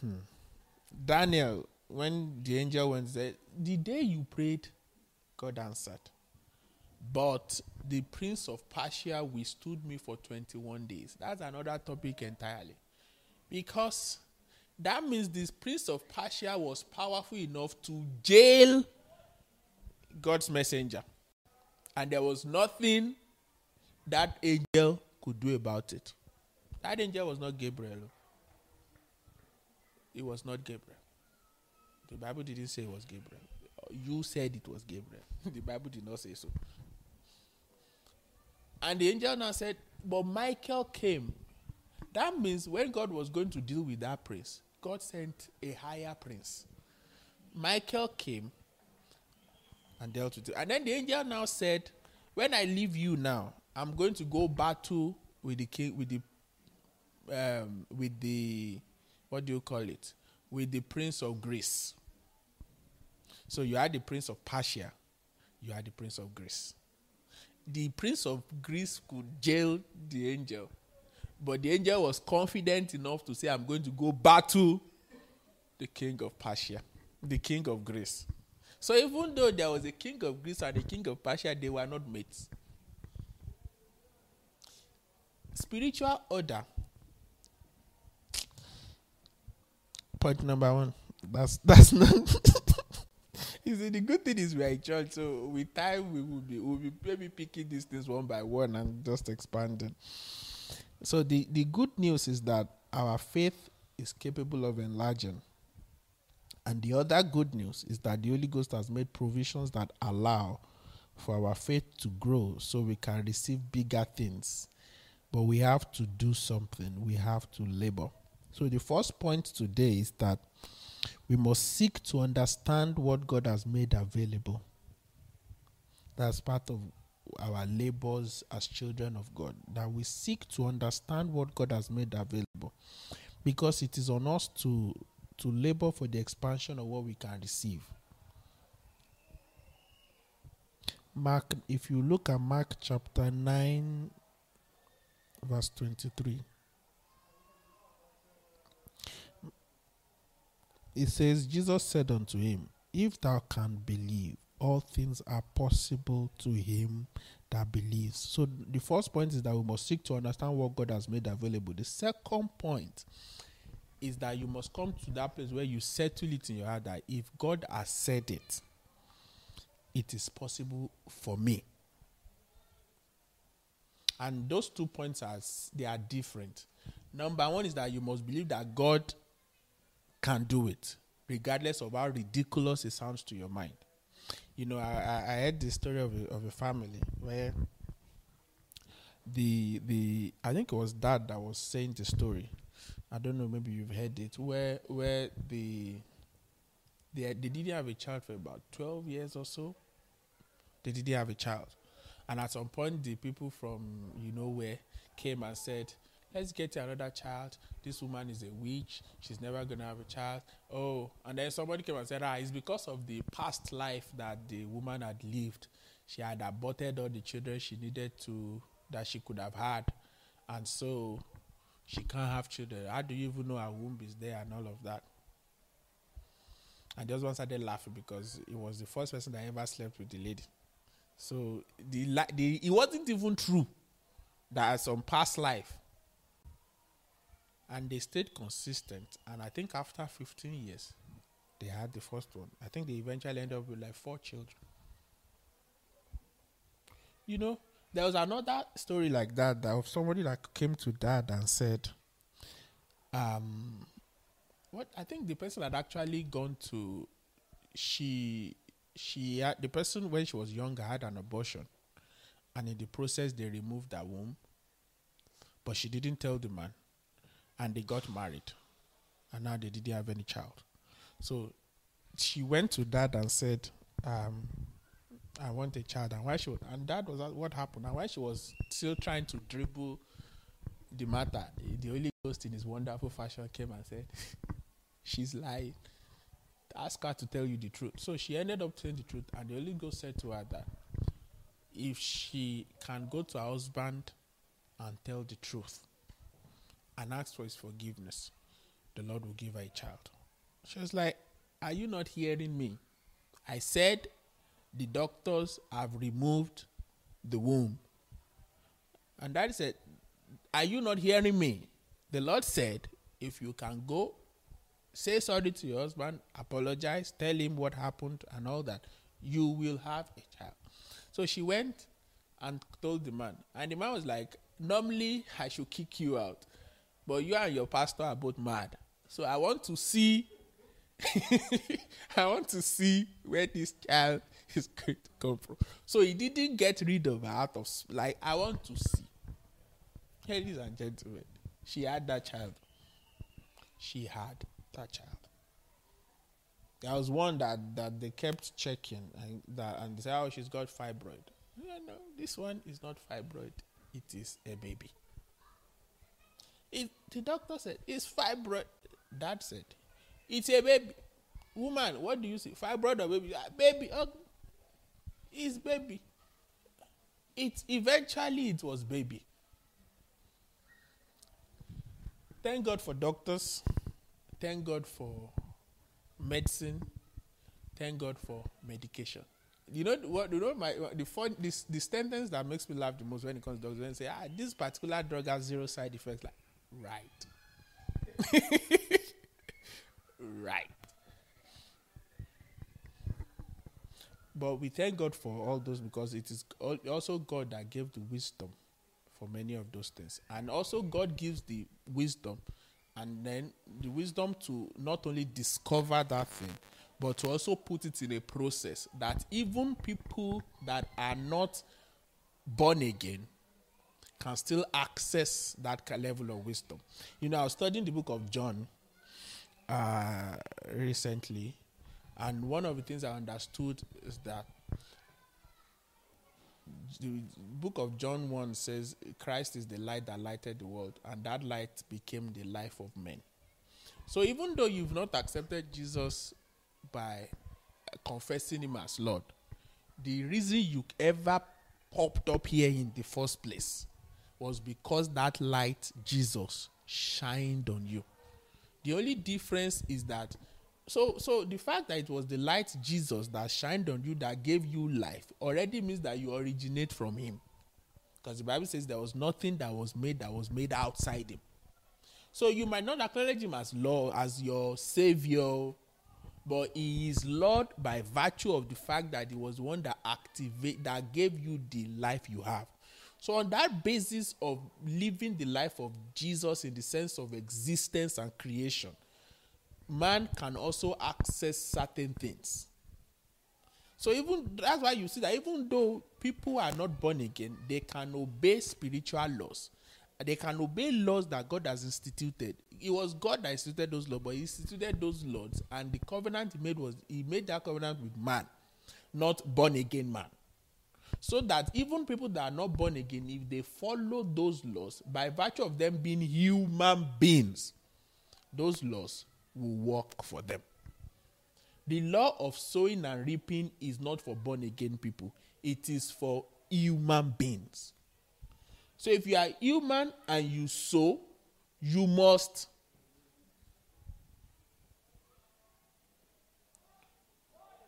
hmm, Daniel, when the angel went there, the day you prayed, God answered. But the prince of Persia withstood me for 21 days. That's another topic entirely. Because that means this prince of Persia was powerful enough to jail God's messenger. And there was nothing that angel could do about it. That angel was not Gabriel. It was not Gabriel. The Bible didn't say it was Gabriel. You said it was Gabriel. <laughs> the Bible did not say so. And the angel now said, But Michael came. That means when God was going to deal with that prince, God sent a higher prince. Michael came and dealt with it. And then the angel now said, When I leave you now, I'm going to go battle with the king, with the, um, with the, what do you call it? With the prince of Greece. So you are the prince of Persia, you are the prince of Greece the prince of Greece could jail the angel. But the angel was confident enough to say, I'm going to go battle the king of Persia, the king of Greece. So even though there was a king of Greece and a king of Persia, they were not mates. Spiritual order. Point number one. That's that's not <laughs> You see, the good thing is we are in church, so with time we will be we'll be maybe picking these things one by one and just expanding. So the, the good news is that our faith is capable of enlarging. And the other good news is that the Holy Ghost has made provisions that allow for our faith to grow so we can receive bigger things. But we have to do something, we have to labor. So the first point today is that we must seek to understand what God has made available. That's part of our labors as children of God, that we seek to understand what God has made available. Because it is on us to, to labor for the expansion of what we can receive. Mark, if you look at Mark chapter 9, verse 23. it says, Jesus said unto him, If thou canst believe, all things are possible to him that believes. So the first point is that we must seek to understand what God has made available. The second point is that you must come to that place where you settle it in your heart that if God has said it, it is possible for me. And those two points are they are different. Number one is that you must believe that God can do it, regardless of how ridiculous it sounds to your mind. You know, I, I heard the story of a, of a family where the the I think it was dad that was saying the story. I don't know, maybe you've heard it, where where the they they didn't have a child for about twelve years or so. They didn't have a child, and at some point, the people from you know where came and said, let's get another child. This woman is a witch. She's never going to have a child. Oh, and then somebody came and said, ah, it's because of the past life that the woman had lived. She had aborted all the children she needed to, that she could have had. And so she can't have children. How do you even know her womb is there and all of that? And the husband started laughing because it was the first person that ever slept with the lady. So the, the it wasn't even true that some past life and they stayed consistent. And I think after 15 years, they had the first one. I think they eventually ended up with like four children. You know, there was another story like that that of somebody that came to dad and said, um, what I think the person had actually gone to, she, she had the person when she was younger had an abortion, and in the process they removed that womb, but she didn't tell the man and they got married. And now they didn't have any child. So she went to dad and said, um, I want a child. And why she was, and that was what happened. And why she was still trying to dribble the matter, the Holy Ghost in his wonderful fashion came and said, <laughs> She's lying. Ask her to tell you the truth. So she ended up telling the truth, and the Holy Ghost said to her that if she can go to her husband and tell the truth, and ask for his forgiveness, the Lord will give her a child. She was like, Are you not hearing me? I said the doctors have removed the womb. And daddy said, Are you not hearing me? The Lord said, If you can go, say sorry to your husband, apologize, tell him what happened and all that, you will have a child. So she went and told the man. And the man was like, Normally, I should kick you out. But you and your pastor are both mad. So I want to see <laughs> I want to see where this child is going to come from. So he didn't get rid of her out of like I want to see. Ladies and gentlemen, she had that child. She had that child. There was one that, that they kept checking and that and they said, Oh, she's got fibroid. No, no, this one is not fibroid. It is a baby. It, the doctor said, it's fibroid. Dad said, it's a baby. Woman, what do you see? Fibroid or baby? Ah, baby. Oh, it's baby. It eventually it was baby. Thank God for doctors. Thank God for medicine. thank God for medication. You know what? You know my the fun this the sentence that makes me laugh the most when it comes to drugs when say ah this particular drug has zero side effects. Like right, <laughs> right. But we thank God for all those because it is also God that gave the wisdom for many of those things. And also, God gives the wisdom and then the wisdom to not only discover that thing, but to also put it in a process that even people that are not born again can still access that level of wisdom. You know, I was studying the book of John uh, recently, and one of the things I understood is that the book of John 1 says Christ is the light that lighted the world, and that light became the life of men. So even though you've not accepted Jesus by confessing him as Lord, the reason you ever popped up here in the first place was because that light, Jesus, shined on you. The only difference is that so so the fact that it was the light jesus that shined on you that gave you life already means that you originate from him. Because the bible says there was nothing that was made that was made outside him. So you might not acknowledge him as lord as your savior but he is lord by virtue of the fact that he was the one that activate that gave you the life you have. So on that basis of living the life of jesus in the sense of existence and creation man can also access certain things. So even that's why you see that even though people are not born again, they can obey spiritual laws. They can obey laws that God has instituted. It was God that instituted those laws, but He instituted those laws, and the covenant He made was He made that covenant with man, not born again man. So that even people that are not born again, if they follow those laws, by virtue of them being human beings, those laws will work for them. The law of sowing and reaping is not for born again people, it is for human beings. So if you are human and you sow, you must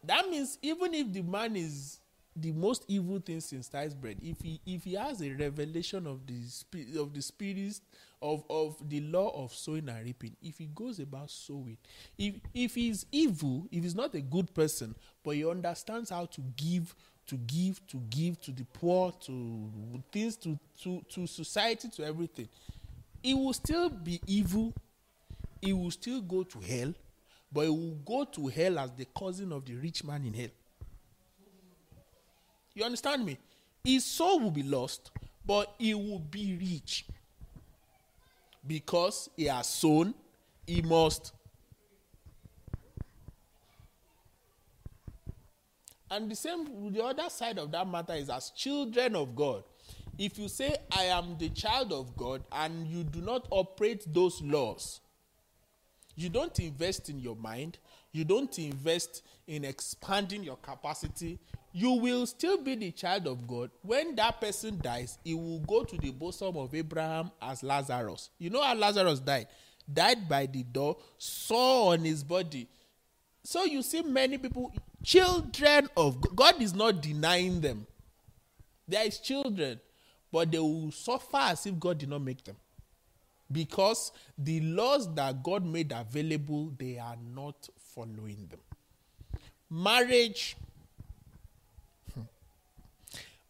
that means even if the man is the most evil thing since sliced bread if he if he has a revelation of the spirit of the spirits of of the law of sowing and reaping if he goes about sowing if if he's evil if he's not a good person but he understands how to give to give to give to the poor to things to to to society to everything he will still be evil he will still go to hell but he will go to hell as the cousin of the rich man in hell you understand me? His soul will be lost, but he will be rich. Because he has sown, he must. And the same, the other side of that matter is as children of God. If you say, I am the child of God, and you do not operate those laws, you don't invest in your mind, you don't invest in expanding your capacity, you will still be the child of God. When that person dies, he will go to the bosom of Abraham as Lazarus. You know how Lazarus died? Died by the door, saw on his body. So you see many people, children of God, God is not denying them. There is children, but they will suffer as if God did not make them. Because the laws that God made available, they are not following them. Marriage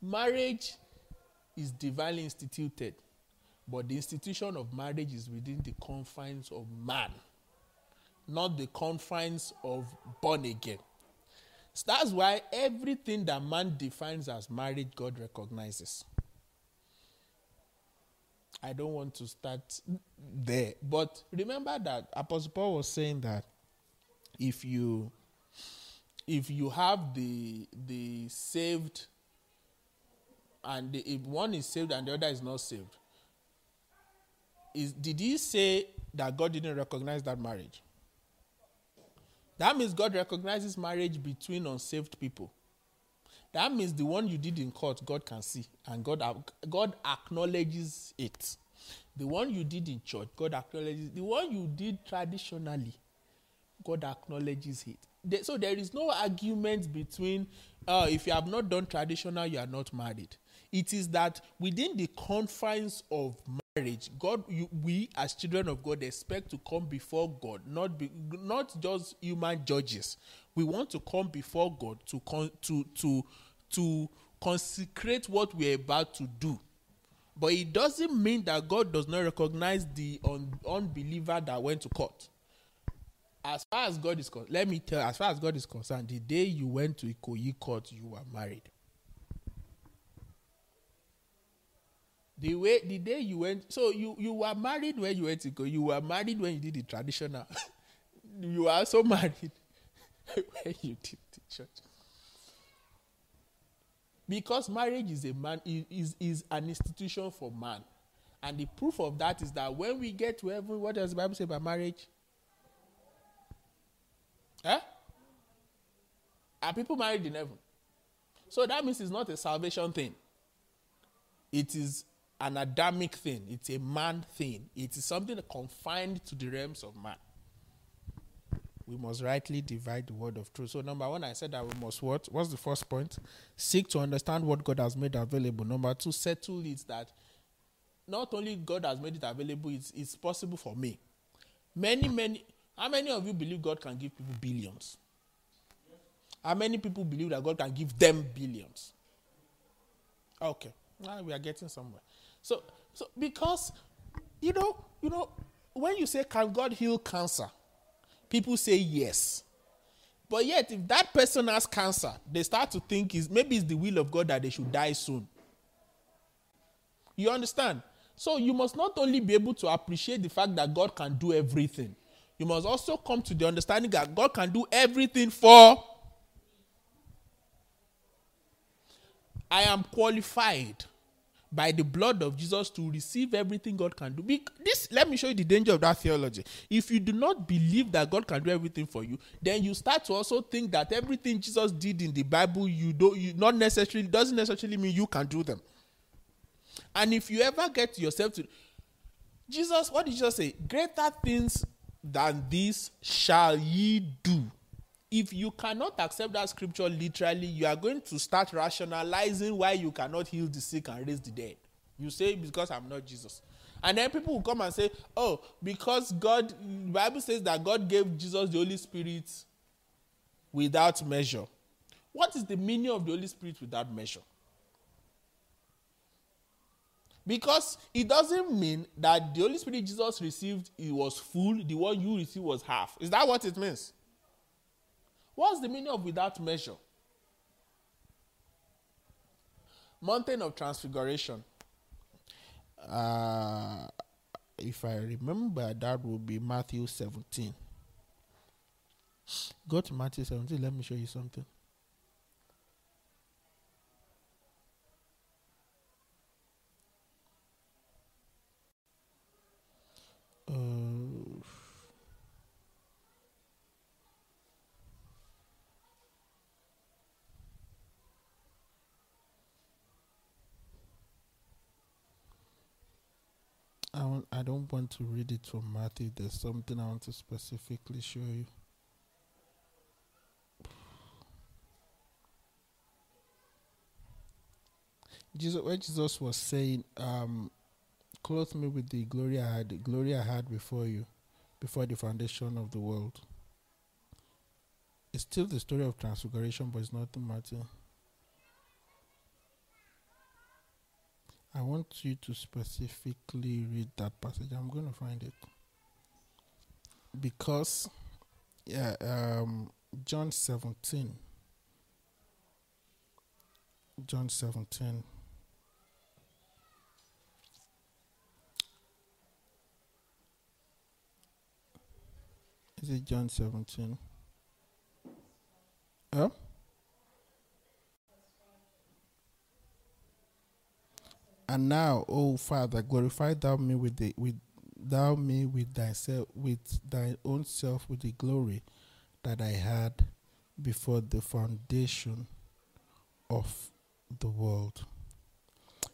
Marriage is divinely instituted, but the institution of marriage is within the confines of man, not the confines of born again. So that's why everything that man defines as marriage, God recognizes. I don't want to start there, but remember that Apostle Paul was saying that if you if you have the the saved and the, if one is saved and the other is not saved, is did he say that God didn't recognize that marriage? That means God recognizes marriage between unsaved people. That means the one you did in court, God can see, and God God acknowledges it. The one you did in church, God acknowledges. The one you did traditionally, God acknowledges it. so there is no argument between uh, if you have not done traditional, you are not married. It is that within the confines of marriage, God, you, we as children of God expect to come before God, not be, not just human judges. We want to come before God to con, to to to consecrate what we're about to do. But it doesn't mean that God does not recognize the un- unbeliever that went to court. As far as God is concerned, let me tell, as far as God is concerned, the day you went to Ikoyi court, you were married. The way the day you went, so you you were married when you went to go. You were married when you did the traditional. <laughs> you were also married <laughs> when you did the church. Because marriage is a man is, is an institution for man. And the proof of that is that when we get to heaven, what does the Bible say about marriage? Eh? Are people married in heaven? So that means it's not a salvation thing. It is an Adamic thing. It's a man thing. It is something confined to the realms of man. We must rightly divide the word of truth. So, number one, I said that we must what? What's the first point? Seek to understand what God has made available. Number two, settle it that not only God has made it available, it's, it's possible for me. Many, many. How many of you believe God can give people billions? How many people believe that God can give them billions? Okay, now we are getting somewhere. So, so because you know, you know, when you say, "Can God heal cancer?" people say yes. But yet, if that person has cancer, they start to think is maybe it's the will of God that they should die soon. You understand? So you must not only be able to appreciate the fact that God can do everything, you must also come to the understanding that God can do everything for. I am qualified by the blood of Jesus to receive everything God can do. This let me show you the danger of that theology. If you do not believe that God can do everything for you, then you start to also think that everything Jesus did in the Bible, you don't you not necessarily doesn't necessarily mean you can do them. And if you ever get yourself to Jesus, what did Jesus say? Greater things than this shall ye do if you cannot accept that scripture literally, you are going to start rationalizing why you cannot heal the sick and raise the dead. You say because I'm not Jesus. And then people will come and say, "Oh, because God the Bible says that God gave Jesus the Holy Spirit without measure." What is the meaning of the Holy Spirit without measure? Because it doesn't mean that the Holy Spirit Jesus received it was full, the one you received was half. Is that what it means? What's the meaning of without measure? Mountain of Transfiguration. Uh, if I remember, that would be Matthew 17. Go to Matthew 17. Let me show you something. Uh, I, don't want to read it from Matthew. There's something I want to specifically show you. Jesus, where Jesus was saying, um, "Clothe me with the glory I had, the glory I had before you, before the foundation of the world." It's still the story of transfiguration, but it's not the Matthew. I want you to specifically read that passage. I'm going to find it. Because, yeah, um, John 17. John 17. Is it John 17? Huh? And now, O Father, glorify thou me with the with thou me with thyself with thy own self with the glory that I had before the foundation of the world.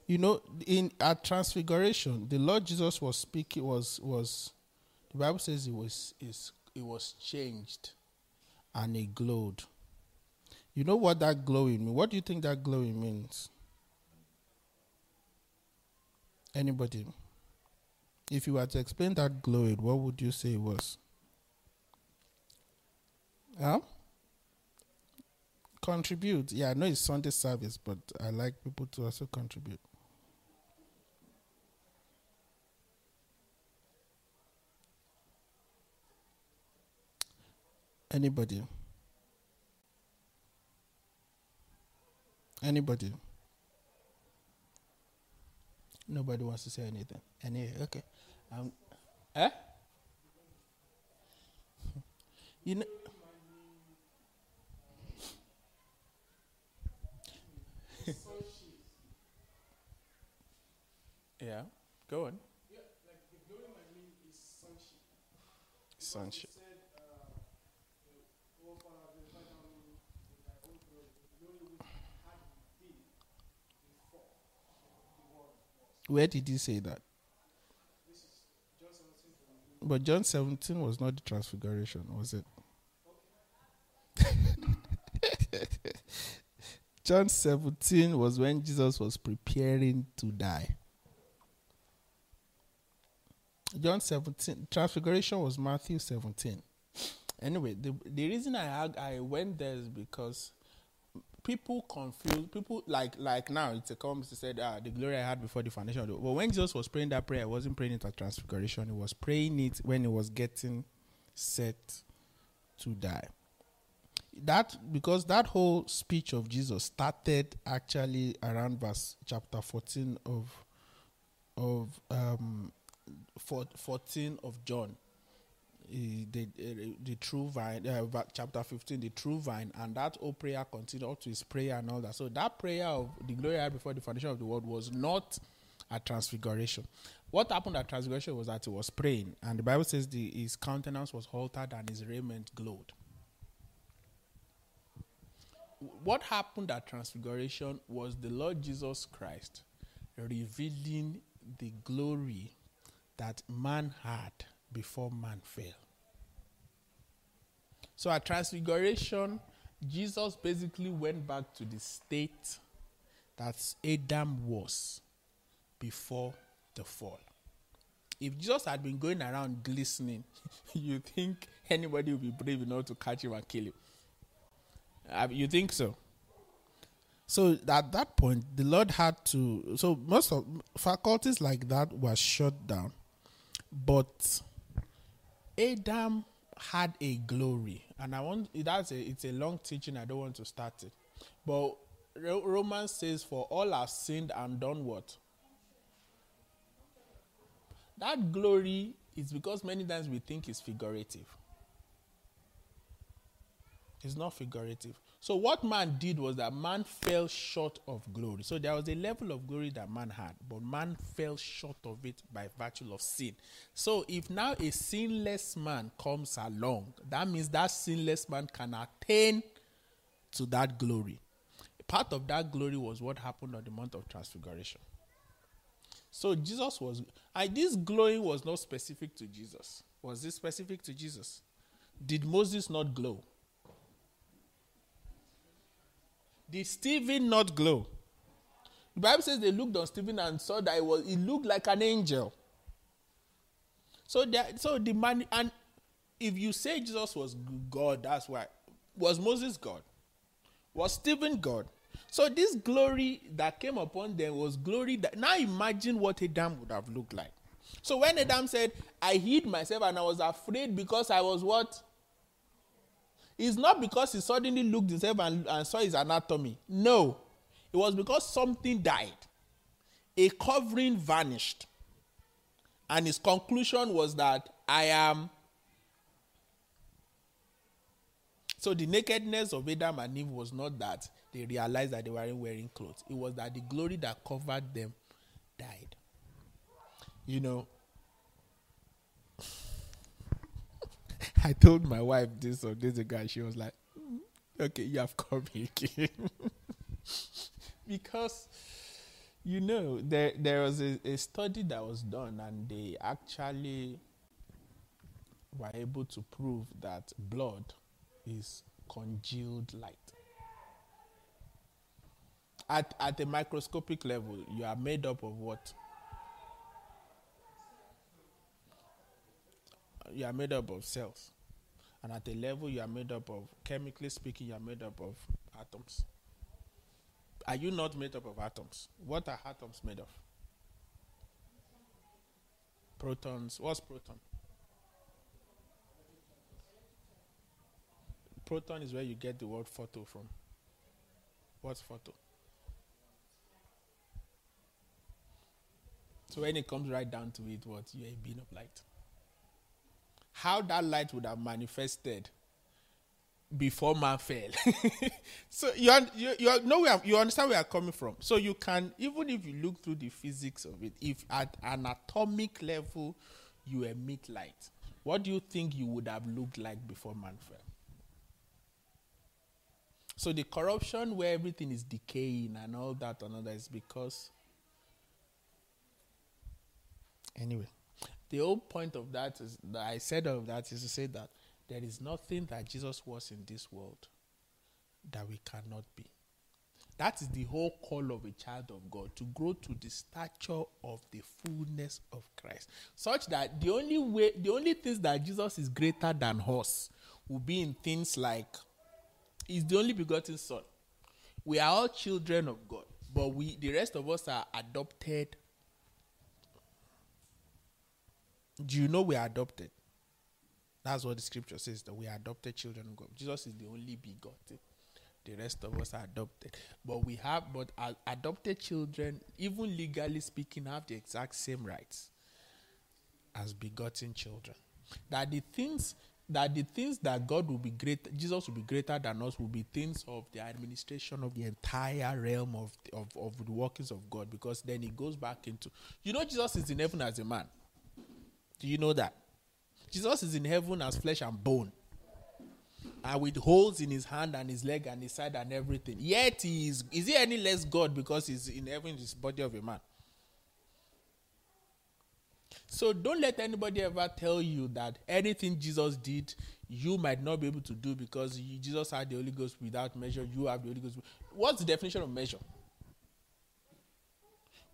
You know, in at transfiguration, the Lord Jesus was speaking was was the Bible says it was is it was changed. and it glowed. You know what that glowing means? What do you think that glowing means? Anybody? If you were to explain that glowing, what would you say it was? Huh? Contribute. Yeah, I know it's Sunday service, but I like people to also contribute. Anybody? Anybody? Nobody wants to say anything. Any okay. Um eh? You know <laughs> Yeah, go on. Yeah, like the glory I mean is sonship. Sonship. Where did he say that? But John 17 was not the transfiguration, was it? <laughs> John 17 was when Jesus was preparing to die. John 17, transfiguration was Matthew 17. Anyway, the, the reason I I went there is because people confuse people like like now it's a common to say ah, the glory I had before the foundation but when Jesus was praying that prayer, he wasn't praying it at transfiguration, he was praying it when he was getting set to die. That because that whole speech of Jesus started actually around verse chapter 14 of of um 14 of John the, the true vine, uh, chapter 15, the true vine, and that whole prayer continued to his prayer and all that. So that prayer of the glory before the foundation of the world was not a transfiguration. What happened at transfiguration was that he was praying, and the Bible says the, his countenance was altered and his raiment glowed. What happened at transfiguration was the Lord Jesus Christ revealing the glory that man had before man fell. So at Transfiguration, Jesus basically went back to the state that Adam was before the fall. If Jesus had been going around glistening, <laughs> you think anybody would be brave enough to catch him and kill him? Uh, you think so? So at that point, the Lord had to. So most of faculties like that were shut down, but Adam had a glory, and I want that's a it's a long teaching. I don't want to start it, but Romans says, "For all have sinned and done what." That glory is because many times we think it's figurative. It's not figurative. So what man did was that man fell short of glory. So there was a level of glory that man had, but man fell short of it by virtue of sin. So if now a sinless man comes along, that means that sinless man can attain to that glory. Part of that glory was what happened on the mount of transfiguration. So Jesus was, and this glowing was not specific to Jesus. Was it specific to Jesus? Did Moses not glow? Did Stephen not glow? The Bible says they looked on Stephen and saw that it was it looked like an angel. So that so the man and if you say Jesus was God, that's why. Was Moses God? Was Stephen God? So this glory that came upon them was glory that now imagine what Adam would have looked like. So when Adam said, I hid myself and I was afraid because I was what? It's not because he suddenly looked himself and, and saw his anatomy. No. It was because something died. A covering vanished. And his conclusion was that I am. So the nakedness of Adam and Eve was not that they realized that they weren't wearing clothes. It was that the glory that covered them died. You know, <laughs> I told my wife this or this and she was like, mm, "Okay, you have come <laughs> again," <laughs> because you know there there was a, a study that was done, and they actually were able to prove that blood is congealed light. At, at a microscopic level, you are made up of what? You are made up of cells. And at a level, you are made up of, chemically speaking, you are made up of atoms. Are you not made up of atoms? What are atoms made of? Protons. What's proton? Proton is where you get the word photo from. What's photo? So when it comes right down to it, what? You're a beam of light. How that light would have manifested before man fell. <laughs> so you, you, you know where you understand where I'm coming from. So you can even if you look through the physics of it, if at an atomic level you emit light, what do you think you would have looked like before man fell? So the corruption where everything is decaying and all that and all that is because anyway. The whole point of that is that I said of that is to say that there is nothing that Jesus was in this world that we cannot be. That is the whole call of a child of God to grow to the stature of the fullness of Christ, such that the only way, the only things that Jesus is greater than us will be in things like He's the only begotten Son. We are all children of God, but we, the rest of us, are adopted Do you know we are adopted? That's what the scripture says that we are adopted children of God. Jesus is the only begotten. The rest of us are adopted. But we have, but adopted children, even legally speaking, have the exact same rights as begotten children. That the things that the things that God will be great, Jesus will be greater than us, will be things of the administration of the entire realm of, of, of the workings of God. Because then he goes back into, you know, Jesus is in heaven as a man. Do you know that? Jesus is in heaven as flesh and bone. And with holes in his hand and his leg and his side and everything. Yet he is is he any less God because he's in heaven his body of a man? So don't let anybody ever tell you that anything Jesus did, you might not be able to do because Jesus had the Holy Ghost without measure. You have the Holy Ghost. What's the definition of measure?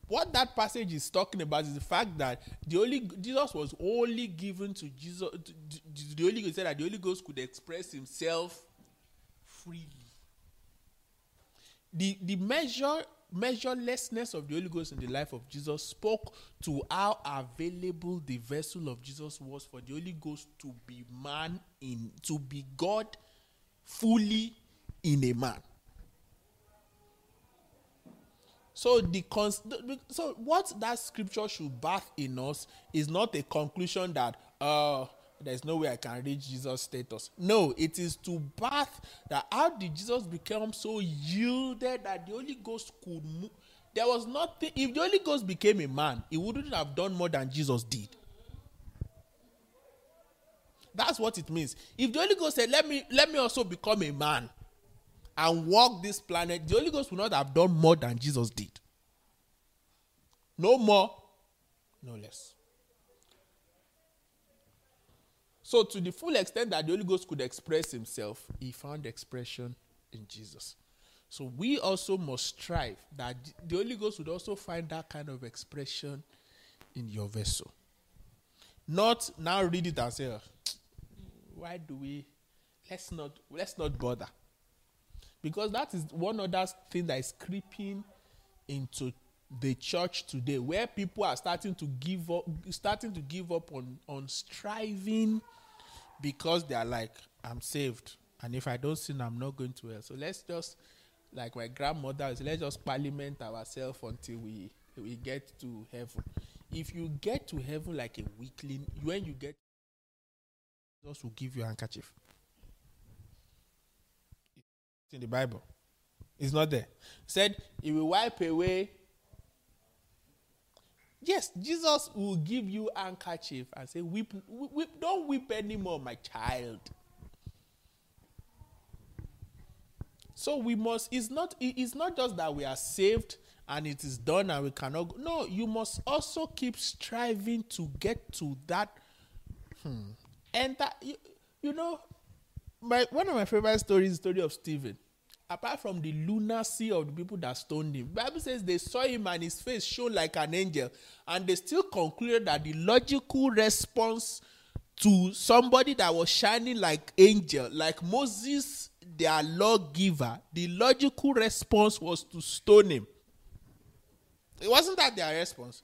What that passage is talking about is the fact that the only Jesus was only given to Jesus. To, the Holy Ghost said that the Holy Ghost could express Himself freely. The the measure measurelessness of the Holy Ghost in the life of Jesus spoke to how available the vessel of Jesus was for the Holy Ghost to be man in to be God fully in a man. So the cons- so what that scripture should bath in us is not a conclusion that uh there's no way I can reach Jesus' status. No, it is to bath that how did Jesus become so yielded that the Holy Ghost could move. There was nothing. If the Holy Ghost became a man, he wouldn't have done more than Jesus did. That's what it means. If the Holy Ghost said, "Let me, let me also become a man," and walk this planet, the Holy Ghost would not have done more than Jesus did. No more, no less. So, to the full extent that the Holy Ghost could express himself, he found expression in Jesus. So, we also must strive that the Holy Ghost would also find that kind of expression in your vessel. Not now read it and say, ah, why do we let's not let's not bother because that is one other thing that is creeping into the church today, where people are starting to give up, starting to give up on on striving because they are like, I'm saved, and if I don't sin, I'm not going to hell. So let's just, like my grandmother, let's just parliament ourselves until we we get to heaven. If you get to heaven like a weakling, when you get, Jesus will give you a handkerchief in the Bible. It's not there. said he will wipe away. Yes, Jesus will give you handkerchief and say, weep, weep, don't weep anymore, my child. So we must, it's not, it's not just that we are saved and it is done and we cannot go. No, you must also keep striving to get to that. Hmm, and that, you, you know, my one of my favorite stories is the story of Stephen. Apart from the lunacy of the people that stoned him, Bible says they saw him and his face shone like an angel, and they still concluded that the logical response to somebody that was shining like angel, like Moses, their lawgiver, the logical response was to stone him. It wasn't that their response.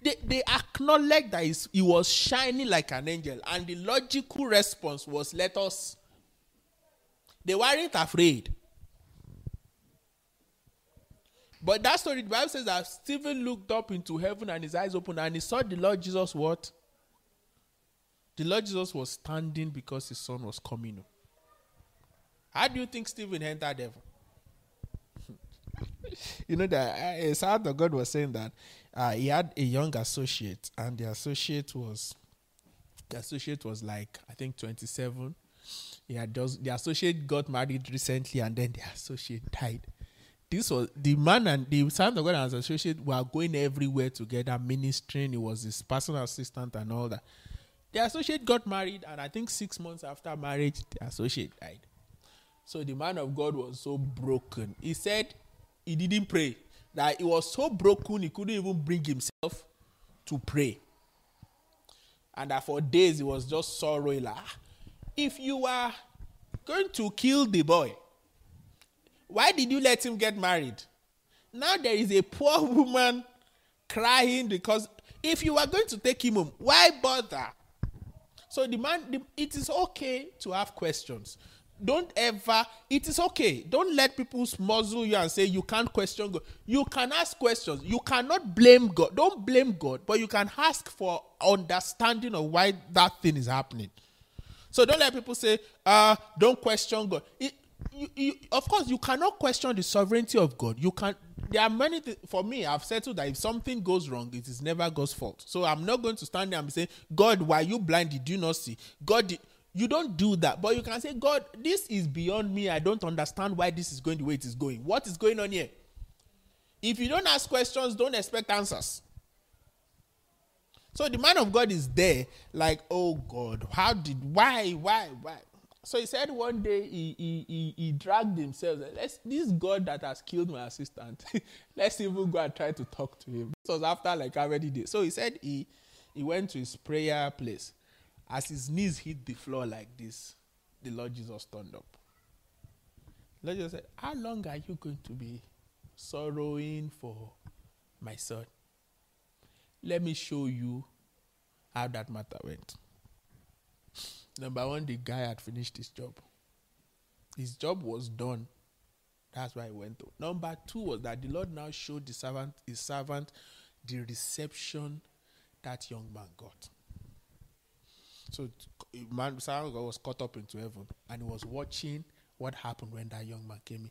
They, they acknowledged that he was shining like an angel, and the logical response was, Let us. They weren't afraid. But that story, the Bible says that Stephen looked up into heaven and his eyes opened, and he saw the Lord Jesus what? The Lord Jesus was standing because his son was coming. How do you think Stephen entered heaven? <laughs> you know that uh, a son of God was saying that uh, he had a young associate, and the associate was the associate was like I think twenty seven. Had just the associate got married recently, and then the associate died. This was the man and the son of God and his associate were going everywhere together, ministering. He was his personal assistant and all that. The associate got married, and I think six months after marriage, the associate died. So the man of God was so broken. He said he didn't pray. That he was so broken he couldn't even bring himself to pray. And that for days he was just sorrowing. Like, ah, if you were going to kill the boy, why did you let him get married? Now there is a poor <laughs> woman crying because if you were going to take him home, why bother? So the man, the, it is okay to have questions. Don't ever, it is okay. Don't let people muzzle you and say you can't question God. You can ask questions. You cannot blame God. Don't blame God, but you can ask for understanding of why that thing is happening. So don't let people say, uh, don't question God. It, you, you, of course, you cannot question the sovereignty of God. You can. There are many. Th- for me, I've settled that if something goes wrong, it is never God's fault. So I'm not going to stand there and say, "God, why are you blind? Did you not see?" God, did, you don't do that, but you can say, "God, this is beyond me. I don't understand why this is going the way it is going. What is going on here?" If you don't ask questions, don't expect answers. So the man of God is there, like, "Oh God, how did? Why? Why? Why?" So he said one day he, he, he, he dragged himself. Let's, this God that has killed my assistant, <laughs> let's even go and try to talk to him. This was after like how many days. So he said he, he went to his prayer place. As his knees hit the floor like this, the Lord Jesus turned up. The Lord Jesus said, How long are you going to be sorrowing for my son? Let me show you how that matter went. Number one, the guy had finished his job. His job was done. That's why he went to. Number two was that the Lord now showed the servant, his servant, the reception that young man got. So, man, servant was caught up into heaven, and he was watching what happened when that young man came in.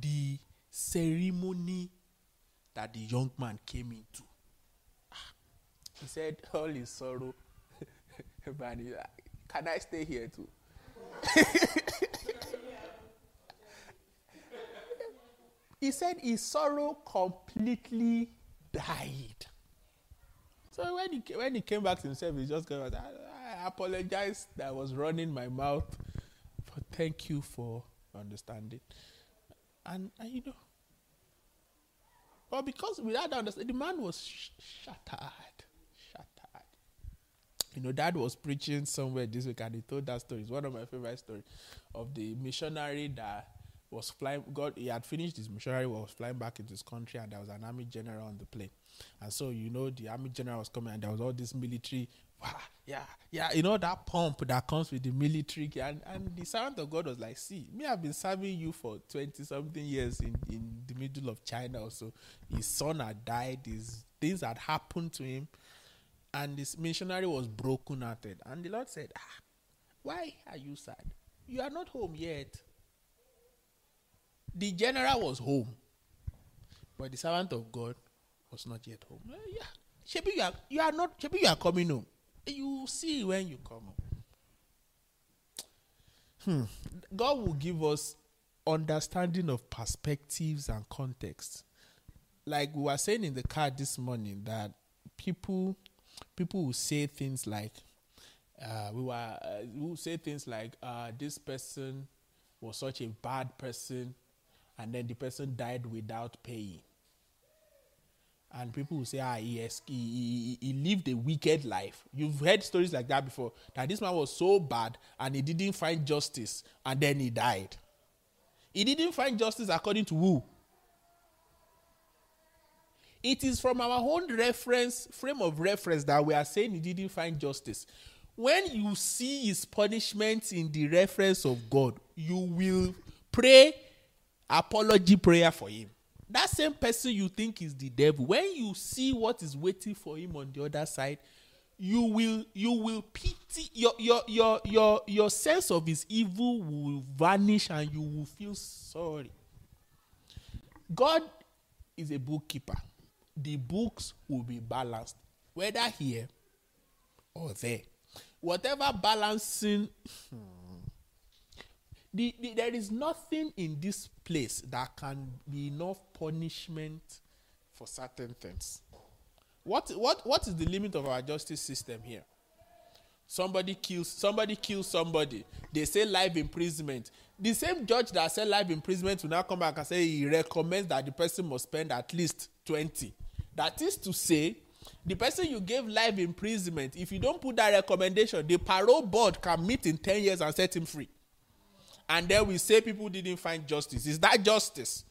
The ceremony that the young man came into. He said, all his sorrow, <laughs> but uh, can I stay here too? <laughs> he said his sorrow completely died. So when he when he came back to himself, he just goes, I, apologize that I was running my mouth, but thank you for understanding. And, and you know, but because without understanding, the man was sh- shattered. You know, dad was preaching somewhere this week and he told that story. It's one of my favorite stories of the missionary that was flying. God, he had finished his missionary, was flying back into his country, and there was an army general on the plane. And so, you know, the army general was coming, and there was all this military, yeah, yeah, you know, that pump that comes with the military. And, and the servant of God was like, See, me, I've been serving you for 20 something years in, in the middle of China. So his son had died, his things had happened to him and this missionary was broken hearted. And the Lord said, ah, Why are you sad? You are not home yet. The general was home, but the servant of God was not yet home. Uh, yeah, Shebi, you are, you are not. Shebi, you are coming home. You see when you come home. Hmm. God will give us understanding of perspectives and context. Like we were saying in the car this morning, that people people will say things like, uh, we were uh, would say things like uh, this person was such a bad person and then the person died without paying. And people will say ah he, he, he, he lived a wicked life. You've heard stories like that before that this man was so bad and he didn't find justice and then he died. He didn't find justice according to who it is from our own reference frame of reference that we are saying he didn't find justice. When you see his punishment in the reference of god you will pray apology prayer for him. That same person you think is the devil when you see what is waiting for him on the other side you will you will pity your your your your your sense of his evil will vanish and you will feel sorry. God is a bookkeeper the books will be balanced, whether here or there. Whatever balancing, hmm, the, the, there is nothing in this place that can be enough punishment for certain things. What, what, what is the limit of our justice system here? Somebody kills somebody kills somebody. They say life imprisonment. The same judge that said life imprisonment will now come back and say he recommends that the person must spend at least 20 that is to say, the person you gave life imprisonment, if you don't put that recommendation, the parole board can meet in 10 years and set him free. And then we say people didn't find justice. Is that justice?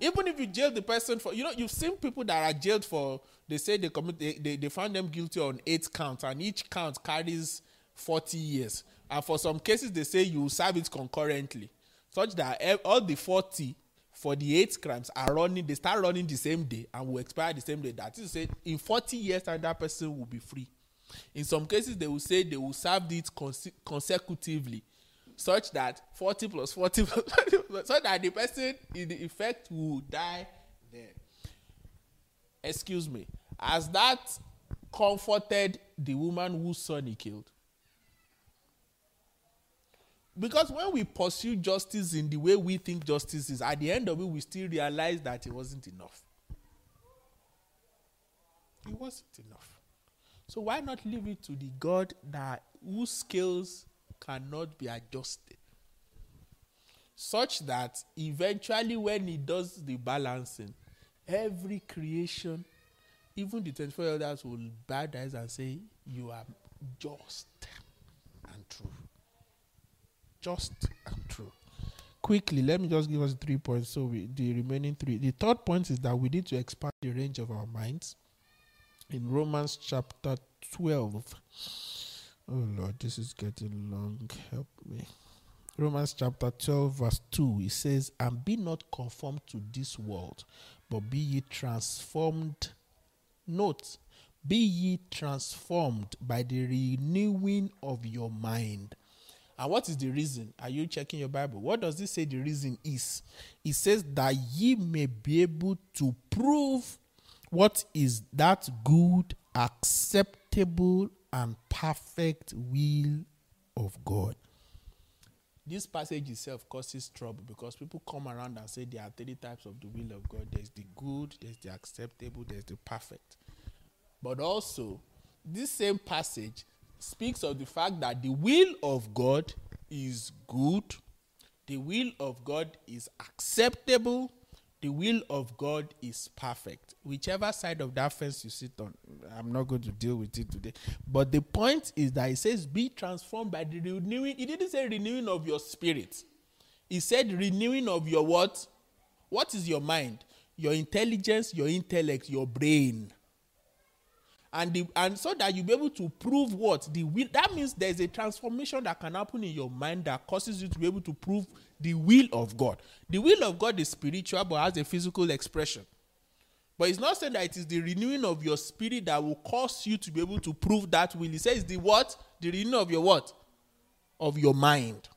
Even if you jail the person for, you know, you've seen people that are jailed for, they say they commit, they, they, they found them guilty on eight counts, and each count carries 40 years. And for some cases, they say you serve it concurrently, such that eh, all the 40 for the eight crimes are running they start running the same day and will expire the same day. That is to say in forty years time that person will be free. In some cases they will say they will serve it conse consecutively such that forty plus forty <laughs> plus so that the person in the effect will die there. Excuse me as that comforted the woman whose son he killed because when we pursue justice in the way we think justice is, at the end of it, we still realize that it wasn't enough. It wasn't enough. So why not leave it to the God that whose scales cannot be adjusted? Such that eventually when he does the balancing, every creation, even the 24 elders will bow their and say, You are just and true just and true. Quickly, let me just give us three points. So we, the remaining three. The third point is that we need to expand the range of our minds. In Romans chapter 12. Oh Lord, this is getting long. Help me. Romans chapter 12, verse 2, it says, And be not conformed to this world, but be ye transformed. Note, be ye transformed by the renewing of your mind and what is the reason? Are you checking your Bible? What does it say the reason is? It says that ye may be able to prove what is that good, acceptable, and perfect will of God. This passage itself causes trouble because people come around and say there are three types of the will of God there's the good, there's the acceptable, there's the perfect. But also, this same passage speaks of the fact that the will of God is good, the will of God is acceptable, the will of God is perfect. Whichever side of that fence you sit on, I'm not going to deal with it today. But the point is that it says, be transformed by the renewing. It didn't say renewing of your spirit. It said renewing of your what? What is your mind? Your intelligence, your intellect, your brain and the and so that you'll be able to prove what? The will that means there's a transformation that can happen in your mind that causes you to be able to prove the will of god. The will of god is spiritual but has a physical expression. But it's not saying that it is the renewing of your spirit that will cause you to be able to prove that will. He says the what? The renewing of your what? Of your mind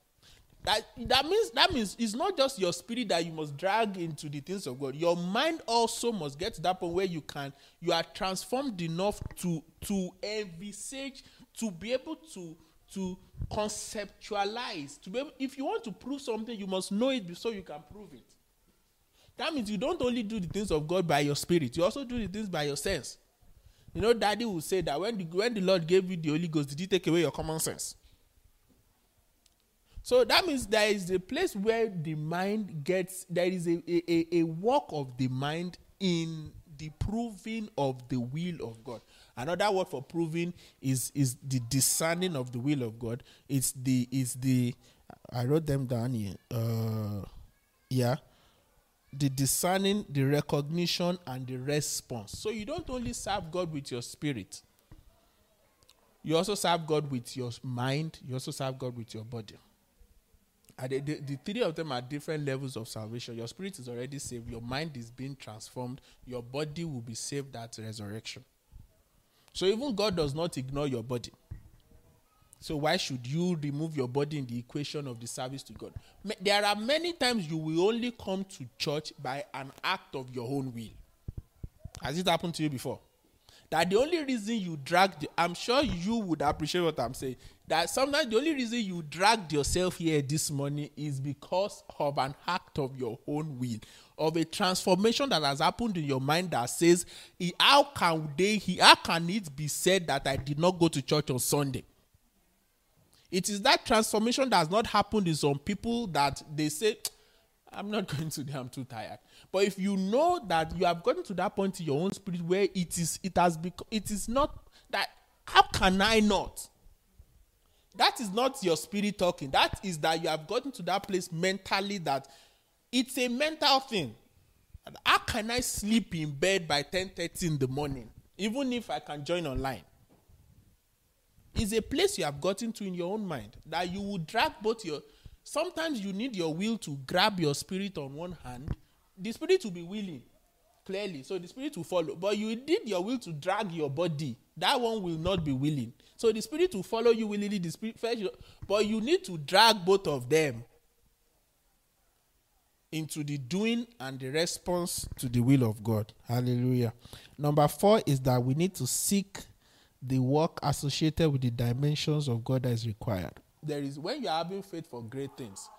that that means that means it's not just your spirit that you must drag into the things of God. Your mind also must get to that point where you can you are transformed enough to to envisage to be able to to conceptualize to be able, if you want to prove something you must know it before you can prove it. That means you don't only do the things of God by your spirit, you also do the things by your sense. You know, daddy will say that when the, when the Lord gave you the Holy Ghost, did he take away your common sense? So that means there is a place where the mind gets, there is a, a, a work of the mind in the proving of the will of God. Another word for proving is is the discerning of the will of God. It's the is the I wrote them down here. Uh, yeah, the discerning, the recognition, and the response. So you don't only serve God with your spirit. You also serve God with your mind. You also serve God with your body. The, the, the, three of them are different levels of salvation. Your spirit is already saved. Your mind is being transformed. Your body will be saved at resurrection. So even God does not ignore your body. So why should you remove your body in the equation of the service to God? There are many times you will only come to church by an act of your own will. Has it happened to you before? That the only reason you dragged, I'm sure you would appreciate what I'm saying. That sometimes the only reason you dragged yourself here this morning is because of an act of your own will of a transformation that has happened in your mind that says, how can they, how can it be said that I did not go to church on Sunday? It is that transformation that has not happened in some people that they say, I'm not <laughs> going to I'm too tired. But if you know that you have gotten to that point in your own spirit where it is, it has become, it is not that, how can I not? That is not your spirit talking. That is that you have gotten to that place mentally that it's a mental thing. How can I sleep in bed by 10:30 in the morning, even if I can join online? It's a place you have gotten to in your own mind that you will drag both your. Sometimes you need your will to grab your spirit on one hand. The spirit will be willing, clearly, so the spirit will follow. But you need your will to drag your body. That one will not be willing. So the spirit will follow you willingly. The spirit first, but you need to drag both of them into the doing and the response to the will of God. Hallelujah. Number four is that we need to seek the work associated with the dimensions of God that is required. There is when you are having faith for great things,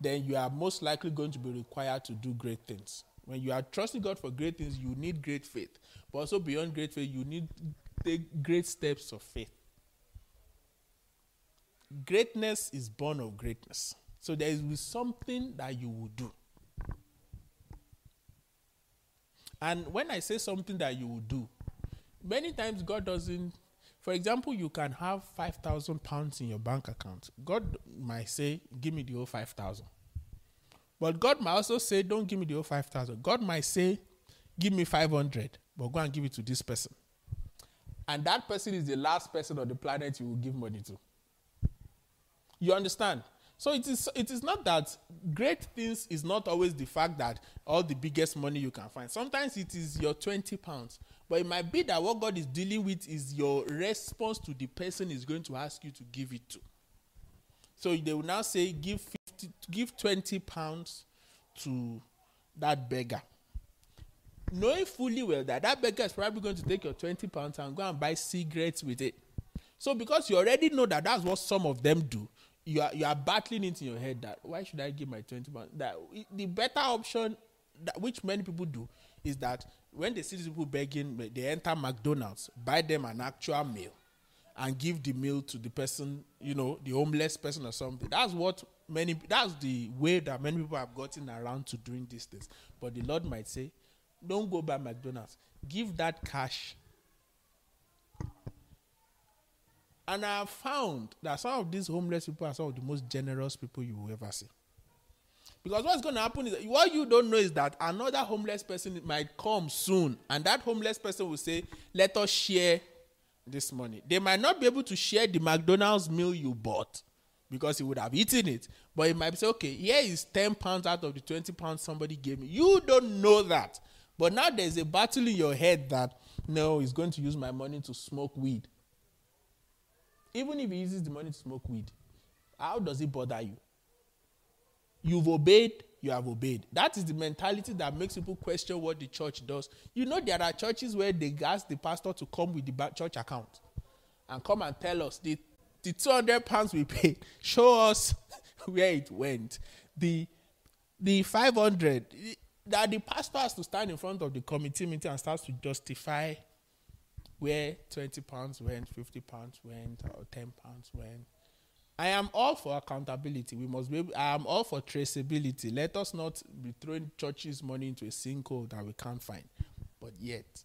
then you are most likely going to be required to do great things. When you are trusting God for great things, you need great faith. But also beyond great faith, you need take great steps of faith. Greatness is born of greatness. So there is something that you will do. And when I say something that you will do, many times God doesn't. For example, you can have five thousand pounds in your bank account. God might say, "Give me the whole five thousand. But God might also say, "Don't give me the whole five thousand. God might say, "Give me five hundred, but go and give it to this person." And that person is the last person on the planet you will give money to. You understand? So it is it is not that great things is not always the fact that all the biggest money you can find. Sometimes it is your 20 pounds. But it might be that what God is dealing with is your response to the person is going to ask you to give it to. So they will now say give 50 give 20 pounds to that beggar. Knowing fully well that that beggar is probably going to take your 20 pounds and go and buy cigarettes with it. So because you already know that that's what some of them do, you are you are battling it in your head that why should I give my twenty pounds? That the better option, that which many people do, is that when they see these people begging, they enter McDonald's, buy them an actual meal, and give the meal to the person, you know, the homeless person or something. That's what many. That's the way that many people have gotten around to doing these things. But the Lord might say, don't go buy McDonald's. Give that cash And I have found that some of these homeless people are some of the most generous people you will ever see. Because what's going to happen is what you don't know is that another homeless person might come soon, and that homeless person will say, Let us share this money. They might not be able to share the McDonald's meal you bought because he would have eaten it. But he might say, Okay, here is 10 pounds out of the 20 pounds somebody gave me. You don't know that. But now there's a battle in your head that no, he's going to use my money to smoke weed. Even if he uses the money to smoke weed, how does it bother you? You've obeyed, you have obeyed. That is the mentality that makes people question what the church does. You know, there are churches where they ask the pastor to come with the church account and come and tell us the, the 200 pounds we paid, <laughs> show us <laughs> where it went. The, the 500, that the pastor has to stand in front of the committee meeting and starts to justify where 20 pounds went, 50 pounds went, or 10 pounds went. I am all for accountability. We must be. I am all for traceability. Let us not be throwing churches' money into a sinkhole that we can't find. But yet,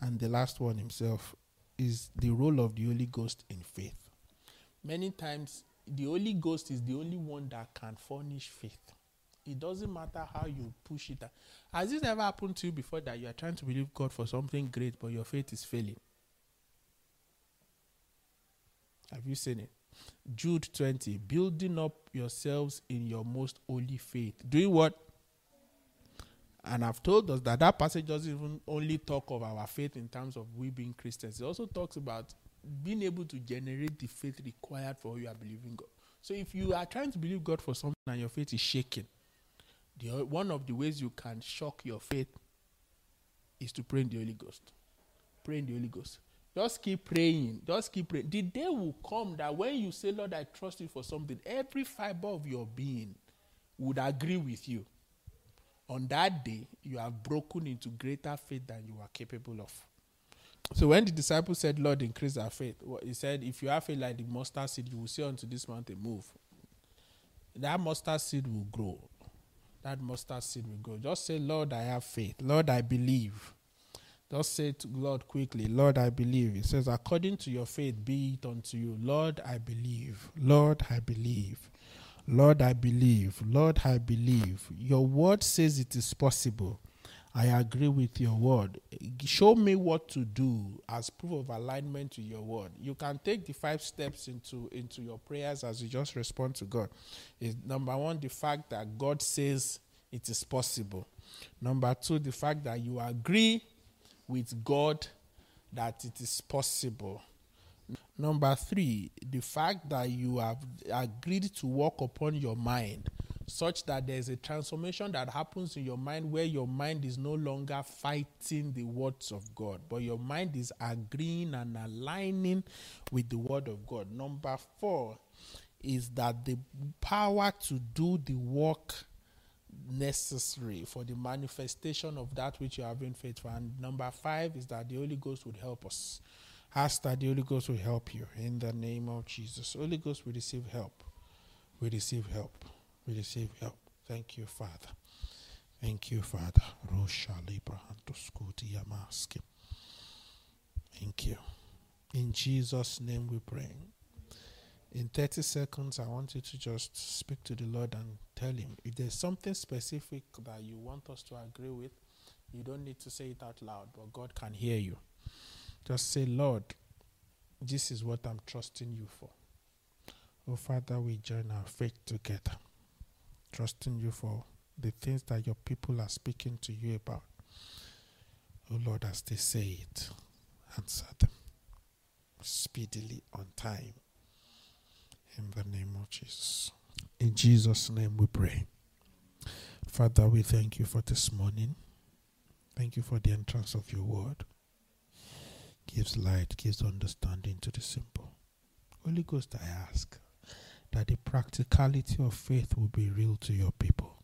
and the last one himself is the role of the Holy Ghost in faith. Many times, the Holy Ghost is the only one that can furnish faith. It doesn't matter how you push it. Has this ever happened to you before that you are trying to believe God for something great, but your faith is failing? Have you seen it? Jude 20, building up yourselves in your most holy faith. Doing what? And I've told us that that passage doesn't even only talk of our faith in terms of we being Christians. It also talks about being able to generate the faith required for you are believing God. So if you are trying to believe God for something and your faith is shaking, the, one of the ways you can shock your faith is to pray in the Holy Ghost. Pray in the Holy Ghost. Just keep praying. Just keep praying. The day will come that when you say, Lord, I trust you for something, every fiber of your being would agree with you. On that day, you have broken into greater faith than you are capable of. So when the disciples said, Lord, increase our faith, he said, if you have faith like the mustard seed, you will say unto this mountain, move. That mustard seed will grow that mustard seed will go. Just say, Lord, I have faith. Lord, I believe. Just say to Lord quickly, Lord, I believe. It says, according to your faith, be it unto you. Lord, I believe. Lord, I believe. Lord, I believe. Lord, I believe. Your word says it is possible. I agree with your word. Show me what to do as proof of alignment to your word. You can take the five steps into, into your prayers as you just respond to God. Is number one, the fact that God says it is possible. Number two, the fact that you agree with God that it is possible. Number three, the fact that you have agreed to work upon your mind such that there's a transformation that happens in your mind where your mind is no longer fighting the words of God, but your mind is agreeing and aligning with the word of God. Number four is that the power to do the work necessary for the manifestation of that which you have been faithful. And number five is that the Holy Ghost would help us. Ask that the Holy Ghost will help you in the name of Jesus. Holy Ghost we receive help. We receive help we receive help. Thank you, Father. Thank you, Father. Thank you. In Jesus' name we pray. In 30 seconds, I want you to just speak to the Lord and tell Him if there's something specific that you want us to agree with, you don't need to say it out loud, but God can hear you. Just say, Lord, this is what I'm trusting you for. Oh, Father, we join our faith together trusting you for the things that your people are speaking to you about. Oh Lord, as they say it, answer them speedily on time. In the name of Jesus. In Jesus' name we pray. Father, we thank you for this morning. Thank you for the entrance of your word. Gives light, gives understanding to the simple. Holy Ghost, I ask that the practicality of faith will be real to your people.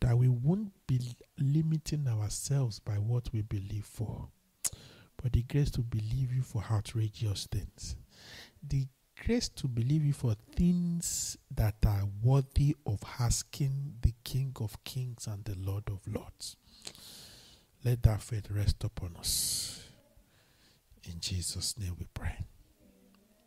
That we won't be limiting ourselves by what we believe for, but the grace to believe you for outrageous things. The grace to believe you for things that are worthy of asking the King of Kings and the Lord of Lords. Let that faith rest upon us. In Jesus' name we pray.